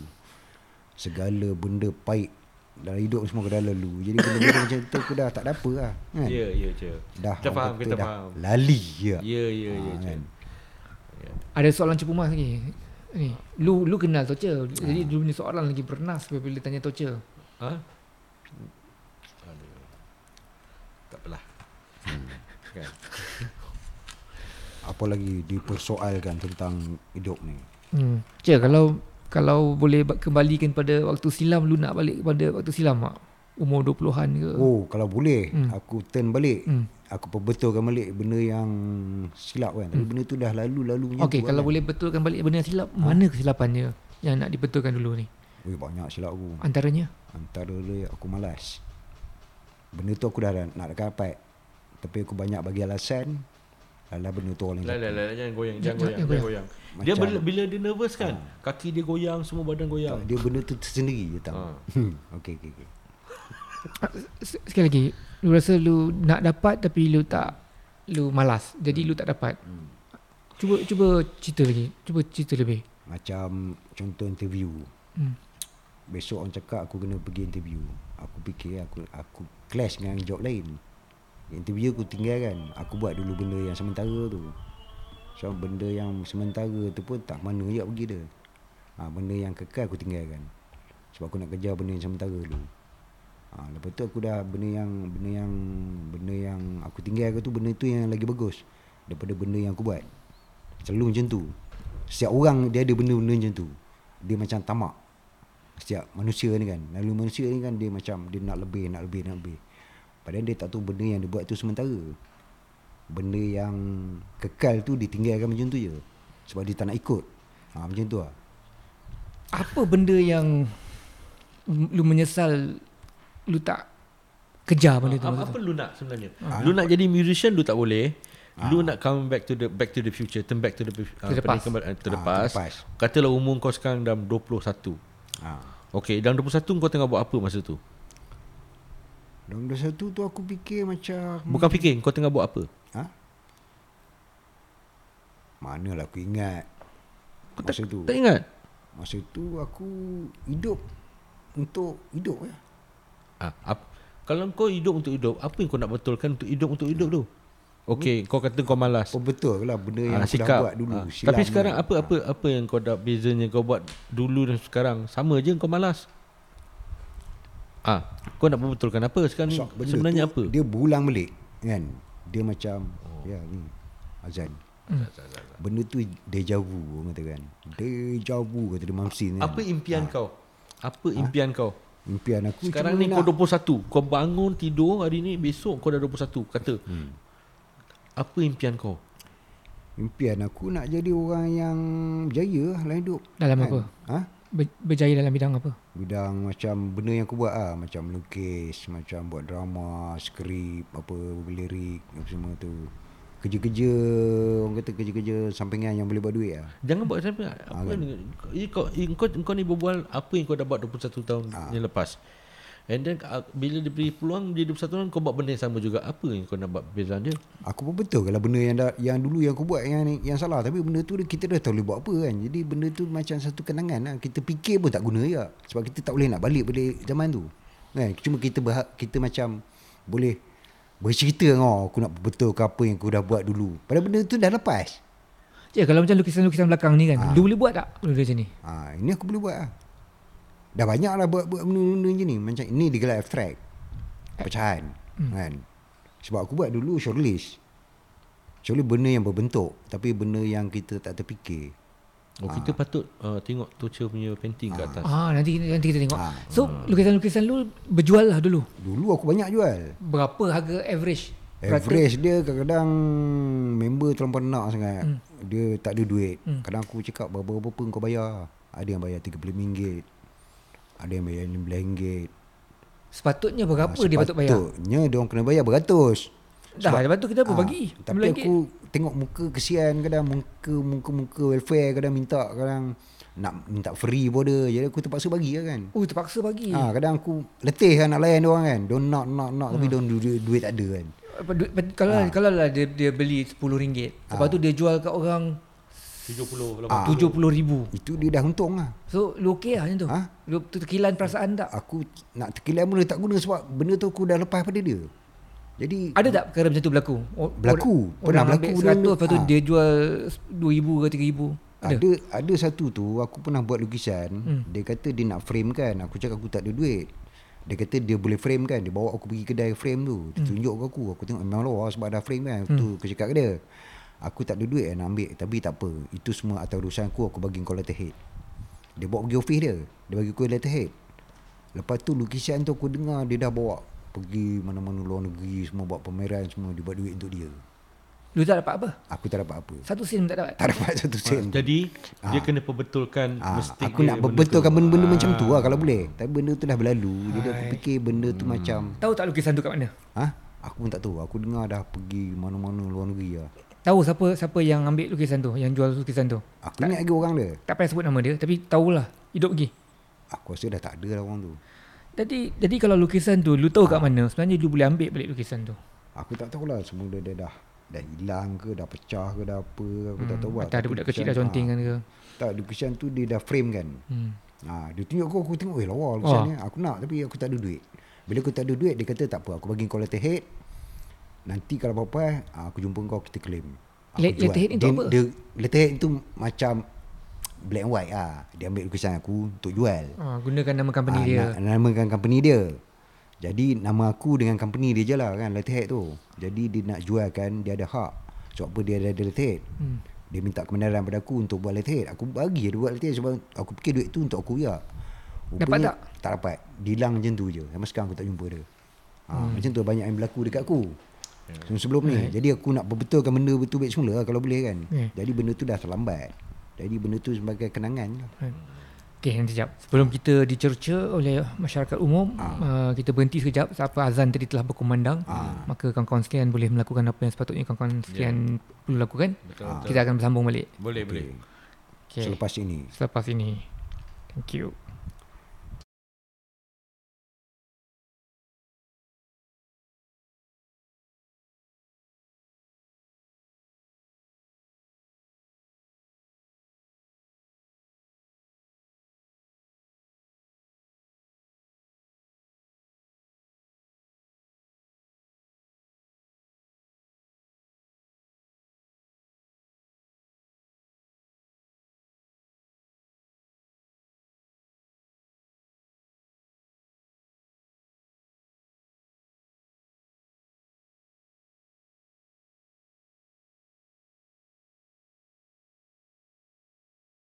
Speaker 2: Segala benda pahit dalam hidup semua aku dah lalu. Jadi benda-benda macam tu aku dah tak ada apa lah. Kan?
Speaker 3: Ya, ya, je.
Speaker 2: Dah
Speaker 3: Kita faham, kita
Speaker 2: dah
Speaker 3: faham.
Speaker 2: Lali je.
Speaker 3: Ya, ya, ya,
Speaker 2: Ah,
Speaker 3: je.
Speaker 2: kan.
Speaker 1: Ada soalan cepu mas lagi. Ni, lu lu kenal Torture. Jadi dulu punya soalan lagi bernas bila tanya Torture.
Speaker 3: Ha? Aduh. Tak apalah. kan.
Speaker 2: Apa lagi dipersoalkan tentang hidup ni.
Speaker 1: Hmm. Cik, kalau kalau boleh ba- kembalikan pada waktu silam lu nak balik kepada waktu silam tak? Umur 20-an ke?
Speaker 2: Oh kalau boleh
Speaker 1: Hmm.
Speaker 2: aku turn balik.
Speaker 1: Hmm.
Speaker 2: Aku perbetulkan balik benda yang silap kan. Tapi benda tu dah lalu-lalu punya
Speaker 1: Okey, kalau
Speaker 2: kan.
Speaker 1: boleh betulkan balik benda yang silap, mana kesilapannya yang nak dibetulkan dulu ni?
Speaker 2: Ui, banyak silap aku.
Speaker 1: Antaranya?
Speaker 2: Antara dia aku malas. Benda tu aku dah nak dapat. Tapi aku banyak bagi alasan. Alah benda tu orang lain.
Speaker 3: lah, lah, jangan goyang,
Speaker 1: Jangan
Speaker 3: goyang,
Speaker 1: goyang.
Speaker 3: jangan goyang. Dia
Speaker 2: Macam-
Speaker 3: bila, bila dia nervous kan, kaki dia goyang, semua badan goyang.
Speaker 2: Tak, Dia benda tu tersendiri je tau.
Speaker 3: Ha.
Speaker 2: Hmm. Okey okey okey.
Speaker 1: Se- Sekali lagi, lu rasa lu nak dapat tapi lu tak lu malas. Jadi lu tak dapat.
Speaker 2: Hmm.
Speaker 1: Cuba cuba cerita lagi. Cuba cerita lebih.
Speaker 2: Macam contoh interview.
Speaker 1: Hmm.
Speaker 2: Besok orang cakap aku kena pergi interview. Aku fikir aku aku clash dengan job lain. Interview aku tinggalkan. Aku buat dulu benda yang sementara tu. So benda yang sementara tu pun tak mana je pergi dia. Ha, benda yang kekal aku tinggalkan. Sebab aku nak kerja benda yang sementara dulu. Ha, lepas tu aku dah benda yang benda yang benda yang aku tinggalkan tu benda tu yang lagi bagus daripada benda yang aku buat. Selalu macam tu. Setiap orang dia ada benda-benda macam tu. Dia macam tamak. Setiap manusia ni kan. Lalu manusia ni kan dia macam dia nak lebih, nak lebih, nak lebih. Padahal dia tak tahu benda yang dia buat tu sementara. benda yang kekal tu ditinggalkan macam tu je. Sebab dia tak nak ikut. Ha, macam tu lah.
Speaker 1: Apa benda yang lu menyesal lu tak kejar benda tu?
Speaker 3: apa,
Speaker 1: masa
Speaker 3: apa
Speaker 1: tu?
Speaker 3: lu nak sebenarnya? Lu nak jadi musician lu tak boleh. Lu nak come back to the back to the future, turn back to the uh,
Speaker 1: the past.
Speaker 3: Kembali, uh, to the
Speaker 2: Ah,
Speaker 3: past.
Speaker 2: to the past.
Speaker 3: Katalah umur kau sekarang dalam 21.
Speaker 2: Ha.
Speaker 3: Okey, dalam 21 kau tengah buat apa masa tu?
Speaker 2: Dalam masa tu tu aku fikir macam
Speaker 3: Bukan fikir kau tengah buat apa?
Speaker 2: Ha? Manalah aku ingat
Speaker 3: Kau
Speaker 2: Masa tu
Speaker 3: Tak ingat?
Speaker 2: Masa tu aku hidup Untuk hidup ya.
Speaker 3: Ah, ap, kalau kau hidup untuk hidup, apa yang kau nak betulkan untuk hidup untuk hidup tu? Okey, kau kata kau malas.
Speaker 2: Oh betul lah benda yang
Speaker 3: Ah,
Speaker 2: aku dah buat dulu silam
Speaker 3: Tapi sekarang apa apa apa yang kau dah bezanya kau buat dulu dan sekarang? Sama je kau malas. Ah, kau nak betulkan apa sekarang ni?
Speaker 2: So,
Speaker 3: Sebenarnya
Speaker 2: tu,
Speaker 3: apa?
Speaker 2: Dia berulang balik kan Dia macam oh. Ya ni Azan
Speaker 3: Hmm.
Speaker 2: Benda tu deja vu orang kata kan Deja vu kata dia Mamsin kan
Speaker 3: Apa impian kau? Apa impian kau?
Speaker 2: Impian aku
Speaker 3: Sekarang ni
Speaker 2: nak,
Speaker 3: kau 21 Kau bangun tidur hari ni Besok kau dah 21 Kata
Speaker 2: Hmm.
Speaker 3: Apa impian kau?
Speaker 2: Impian aku nak jadi orang yang Berjaya lah dalam hidup
Speaker 1: Dalam
Speaker 2: kan?
Speaker 1: apa?
Speaker 2: Ha?
Speaker 1: Ber- berjaya dalam bidang apa?
Speaker 2: Bidang macam benda yang aku buat lah Macam melukis Macam buat drama Skrip Apa lirik Apa semua tu Kerja-kerja Orang kata kerja-kerja Sampingan yang boleh buat duit lah
Speaker 3: Jangan buat sampai
Speaker 2: Ah,
Speaker 3: apa
Speaker 2: kan?
Speaker 3: ni? Kau, eh, kau kau ni berbual apa yang kau dah buat 21 tahun
Speaker 2: Ah.
Speaker 3: yang lepas. And then uh, bila diberi peluang dia 21 tahun kau buat benda yang sama juga. Apa yang kau nak buat perbezaan dia?
Speaker 2: Aku pun betul kalau benda yang dah, yang dulu yang aku buat yang yang salah tapi benda tu kita dah tahu boleh buat apa kan. Jadi benda tu macam satu kenangan lah. Kita fikir pun tak guna ya. Sebab kita tak boleh nak balik pada zaman tu. Kan? Cuma kita berhak, kita macam boleh bercerita oh, aku nak betul ke apa yang aku dah buat dulu. Padahal benda tu dah lepas.
Speaker 1: Ya kalau macam lukisan-lukisan belakang ni kan, lu boleh buat tak benda macam ni?
Speaker 2: Ha, ini aku boleh buat lah. Dah banyak lah buat, buat benda-benda macam ni. Macam ini digelar abstrak. Pecahan. Hmm. Kan? Sebab aku buat dulu shortlist. Shortlist benda yang berbentuk. Tapi benda yang kita tak terfikir.
Speaker 3: Oh, kita patut uh, tengok Tocha punya painting kat atas.
Speaker 1: Ah nanti nanti kita tengok.
Speaker 2: Ah.
Speaker 1: So lukisan-lukisan lu berjual lah dulu.
Speaker 2: Dulu aku banyak jual.
Speaker 1: Berapa harga average?
Speaker 2: Average dia kadang-kadang member terlampau nak sangat. Hmm. Dia tak ada duit. Hmm. Kadang aku cakap berapa-berapa kau bayar. Ada yang bayar RM35. Ada yang bayar RM16.
Speaker 1: Sepatutnya berapa
Speaker 2: Ah,
Speaker 1: dia patut bayar?
Speaker 2: Sepatutnya dia orang kena bayar beratus.
Speaker 1: Dah, lepas tu kita apa
Speaker 2: Ah,
Speaker 1: bagi?
Speaker 2: Tapi
Speaker 1: RM10.
Speaker 2: aku tengok muka kesian kadang muka muka muka welfare kadang minta kadang nak minta free pun ada. Jadi aku terpaksa bagi lah kan.
Speaker 1: Oh terpaksa bagi.
Speaker 2: Ha, kadang aku letih kan nak layan dia orang kan. Don't knock knock knock
Speaker 1: Hmm.
Speaker 2: tapi don't duit, duit tak ada kan.
Speaker 1: Apa, du- kalau
Speaker 2: Ah.
Speaker 1: kalau lah dia dia beli RM10, lepas tu dia jual kat orang
Speaker 3: 70
Speaker 2: Ah.
Speaker 1: RM70,000.
Speaker 2: Itu dia dah untung lah.
Speaker 1: So lu okey lah macam tu?
Speaker 2: Ha?
Speaker 1: Lu terkilan perasaan tak?
Speaker 2: Aku nak terkilan pun tak guna sebab benda tu aku dah lepas pada dia. Jadi
Speaker 1: Ada tak perkara macam tu berlaku? O-
Speaker 2: Berlaku.
Speaker 1: Orang,
Speaker 2: Pernah
Speaker 1: orang
Speaker 2: berlaku
Speaker 1: ambil 100
Speaker 2: dulu.
Speaker 1: lepas tu
Speaker 2: Ah.
Speaker 1: dia jual RM2,000 ke RM3,000. Ada?
Speaker 2: Ada ada satu tu aku pernah buat lukisan. Hmm. Dia kata dia nak frame kan. Aku cakap aku tak ada duit. Dia kata dia boleh frame kan. Dia bawa aku pergi kedai frame tu. Dia tunjuk ke aku. Aku tengok memang lawa sebab ada frame kan. Hmm. Tu aku cakap ke dia. Aku tak ada duit kan nak ambil. Tapi tak apa. Itu semua atas urusan aku. Aku bagi kau letterhead. Dia bawa pergi office dia. Dia bagi aku letterhead. Lepas tu lukisan tu aku dengar dia dah bawa pergi mana-mana luar negeri semua buat pameran semua dia buat duit untuk dia.
Speaker 1: Lu tak dapat apa?
Speaker 2: Aku tak dapat apa.
Speaker 1: Satu sen pun tak dapat.
Speaker 2: Tak dapat satu sen.
Speaker 3: Jadi dia kena perbetulkan
Speaker 2: Ah,
Speaker 3: mistake
Speaker 2: aku nak
Speaker 3: tu.
Speaker 2: benda-benda
Speaker 3: Ah.
Speaker 2: macam tu lah kalau boleh. Tapi benda tu dah berlalu. Jadi aku fikir benda tu
Speaker 3: Hmm.
Speaker 2: macam
Speaker 1: Tahu tak lukisan tu kat mana?
Speaker 2: ha? Aku pun tak tahu. Aku dengar dah pergi mana-mana luar negeri lah.
Speaker 1: Tahu siapa siapa yang ambil lukisan tu, yang jual lukisan tu.
Speaker 2: Aku ingat lagi orang dia.
Speaker 1: Tak payah sebut nama dia, tapi tahulah hidup lagi.
Speaker 2: Aku rasa dah tak ada lah orang tu.
Speaker 1: Jadi jadi kalau lukisan tu lu tahu kat mana, sebenarnya lu boleh ambil balik lukisan tu.
Speaker 2: Aku tak tahulah semua dia, dia dah dah hilang ke, dah pecah ke, dah apa. Aku tak tahu lah.
Speaker 1: Atau ada budak kecil dah conteng
Speaker 2: ah,
Speaker 1: kan ke.
Speaker 2: Tak, lukisan tu dia dah frame kan.
Speaker 1: Hmm.
Speaker 2: Ha, dia tunjuk aku, aku tengok, eh lawa lukisan ni. Aku nak tapi aku tak ada duit. Bila aku tak ada duit, dia kata tak apa, aku bagi kau letterhead. Nanti kalau apa-apa, ah, aku jumpa kau, kita claim. Aku
Speaker 1: Let-
Speaker 2: jual.
Speaker 1: letterhead ni untuk apa?
Speaker 2: Dia, letterhead tu macam black and white ah. Dia ambil lukisan aku untuk jual.
Speaker 1: Ah, gunakan nama company
Speaker 2: Ah,
Speaker 1: dia.
Speaker 2: Na, namakan company dia. Jadi nama aku dengan company dia je lah kan letterhead tu. Jadi dia nak jualkan dia ada hak. Sebab apa dia ada, ada letterhead.
Speaker 1: Hmm.
Speaker 2: Dia minta kebenaran pada aku untuk buat letterhead. Aku bagi dia buat letterhead sebab aku fikir duit tu untuk aku ya.
Speaker 1: Dapat tak?
Speaker 2: Tak dapat. Dia hilang macam tu je. Sampai sekarang aku tak jumpa dia. Ha, hmm. Macam tu banyak yang berlaku dekat aku. So, sebelum ni. Jadi aku nak perbetulkan benda betul baik semula lah, kalau boleh kan.
Speaker 1: Yeah.
Speaker 2: Jadi benda tu dah terlambat. Jadi benda tu sebagai kenangan.
Speaker 1: Okey, nanti sekejap. Sebelum kita dicerca oleh masyarakat umum, uh, kita berhenti sekejap. Siapa azan tadi telah berkumandang, maka kawan-kawan sekalian boleh melakukan apa yang sepatutnya kawan-kawan sekalian perlu lakukan.
Speaker 3: Betul, betul.
Speaker 1: Kita akan bersambung balik.
Speaker 3: Boleh, boleh.
Speaker 1: Okay.
Speaker 2: Selepas ini.
Speaker 1: Selepas ini. Thank you.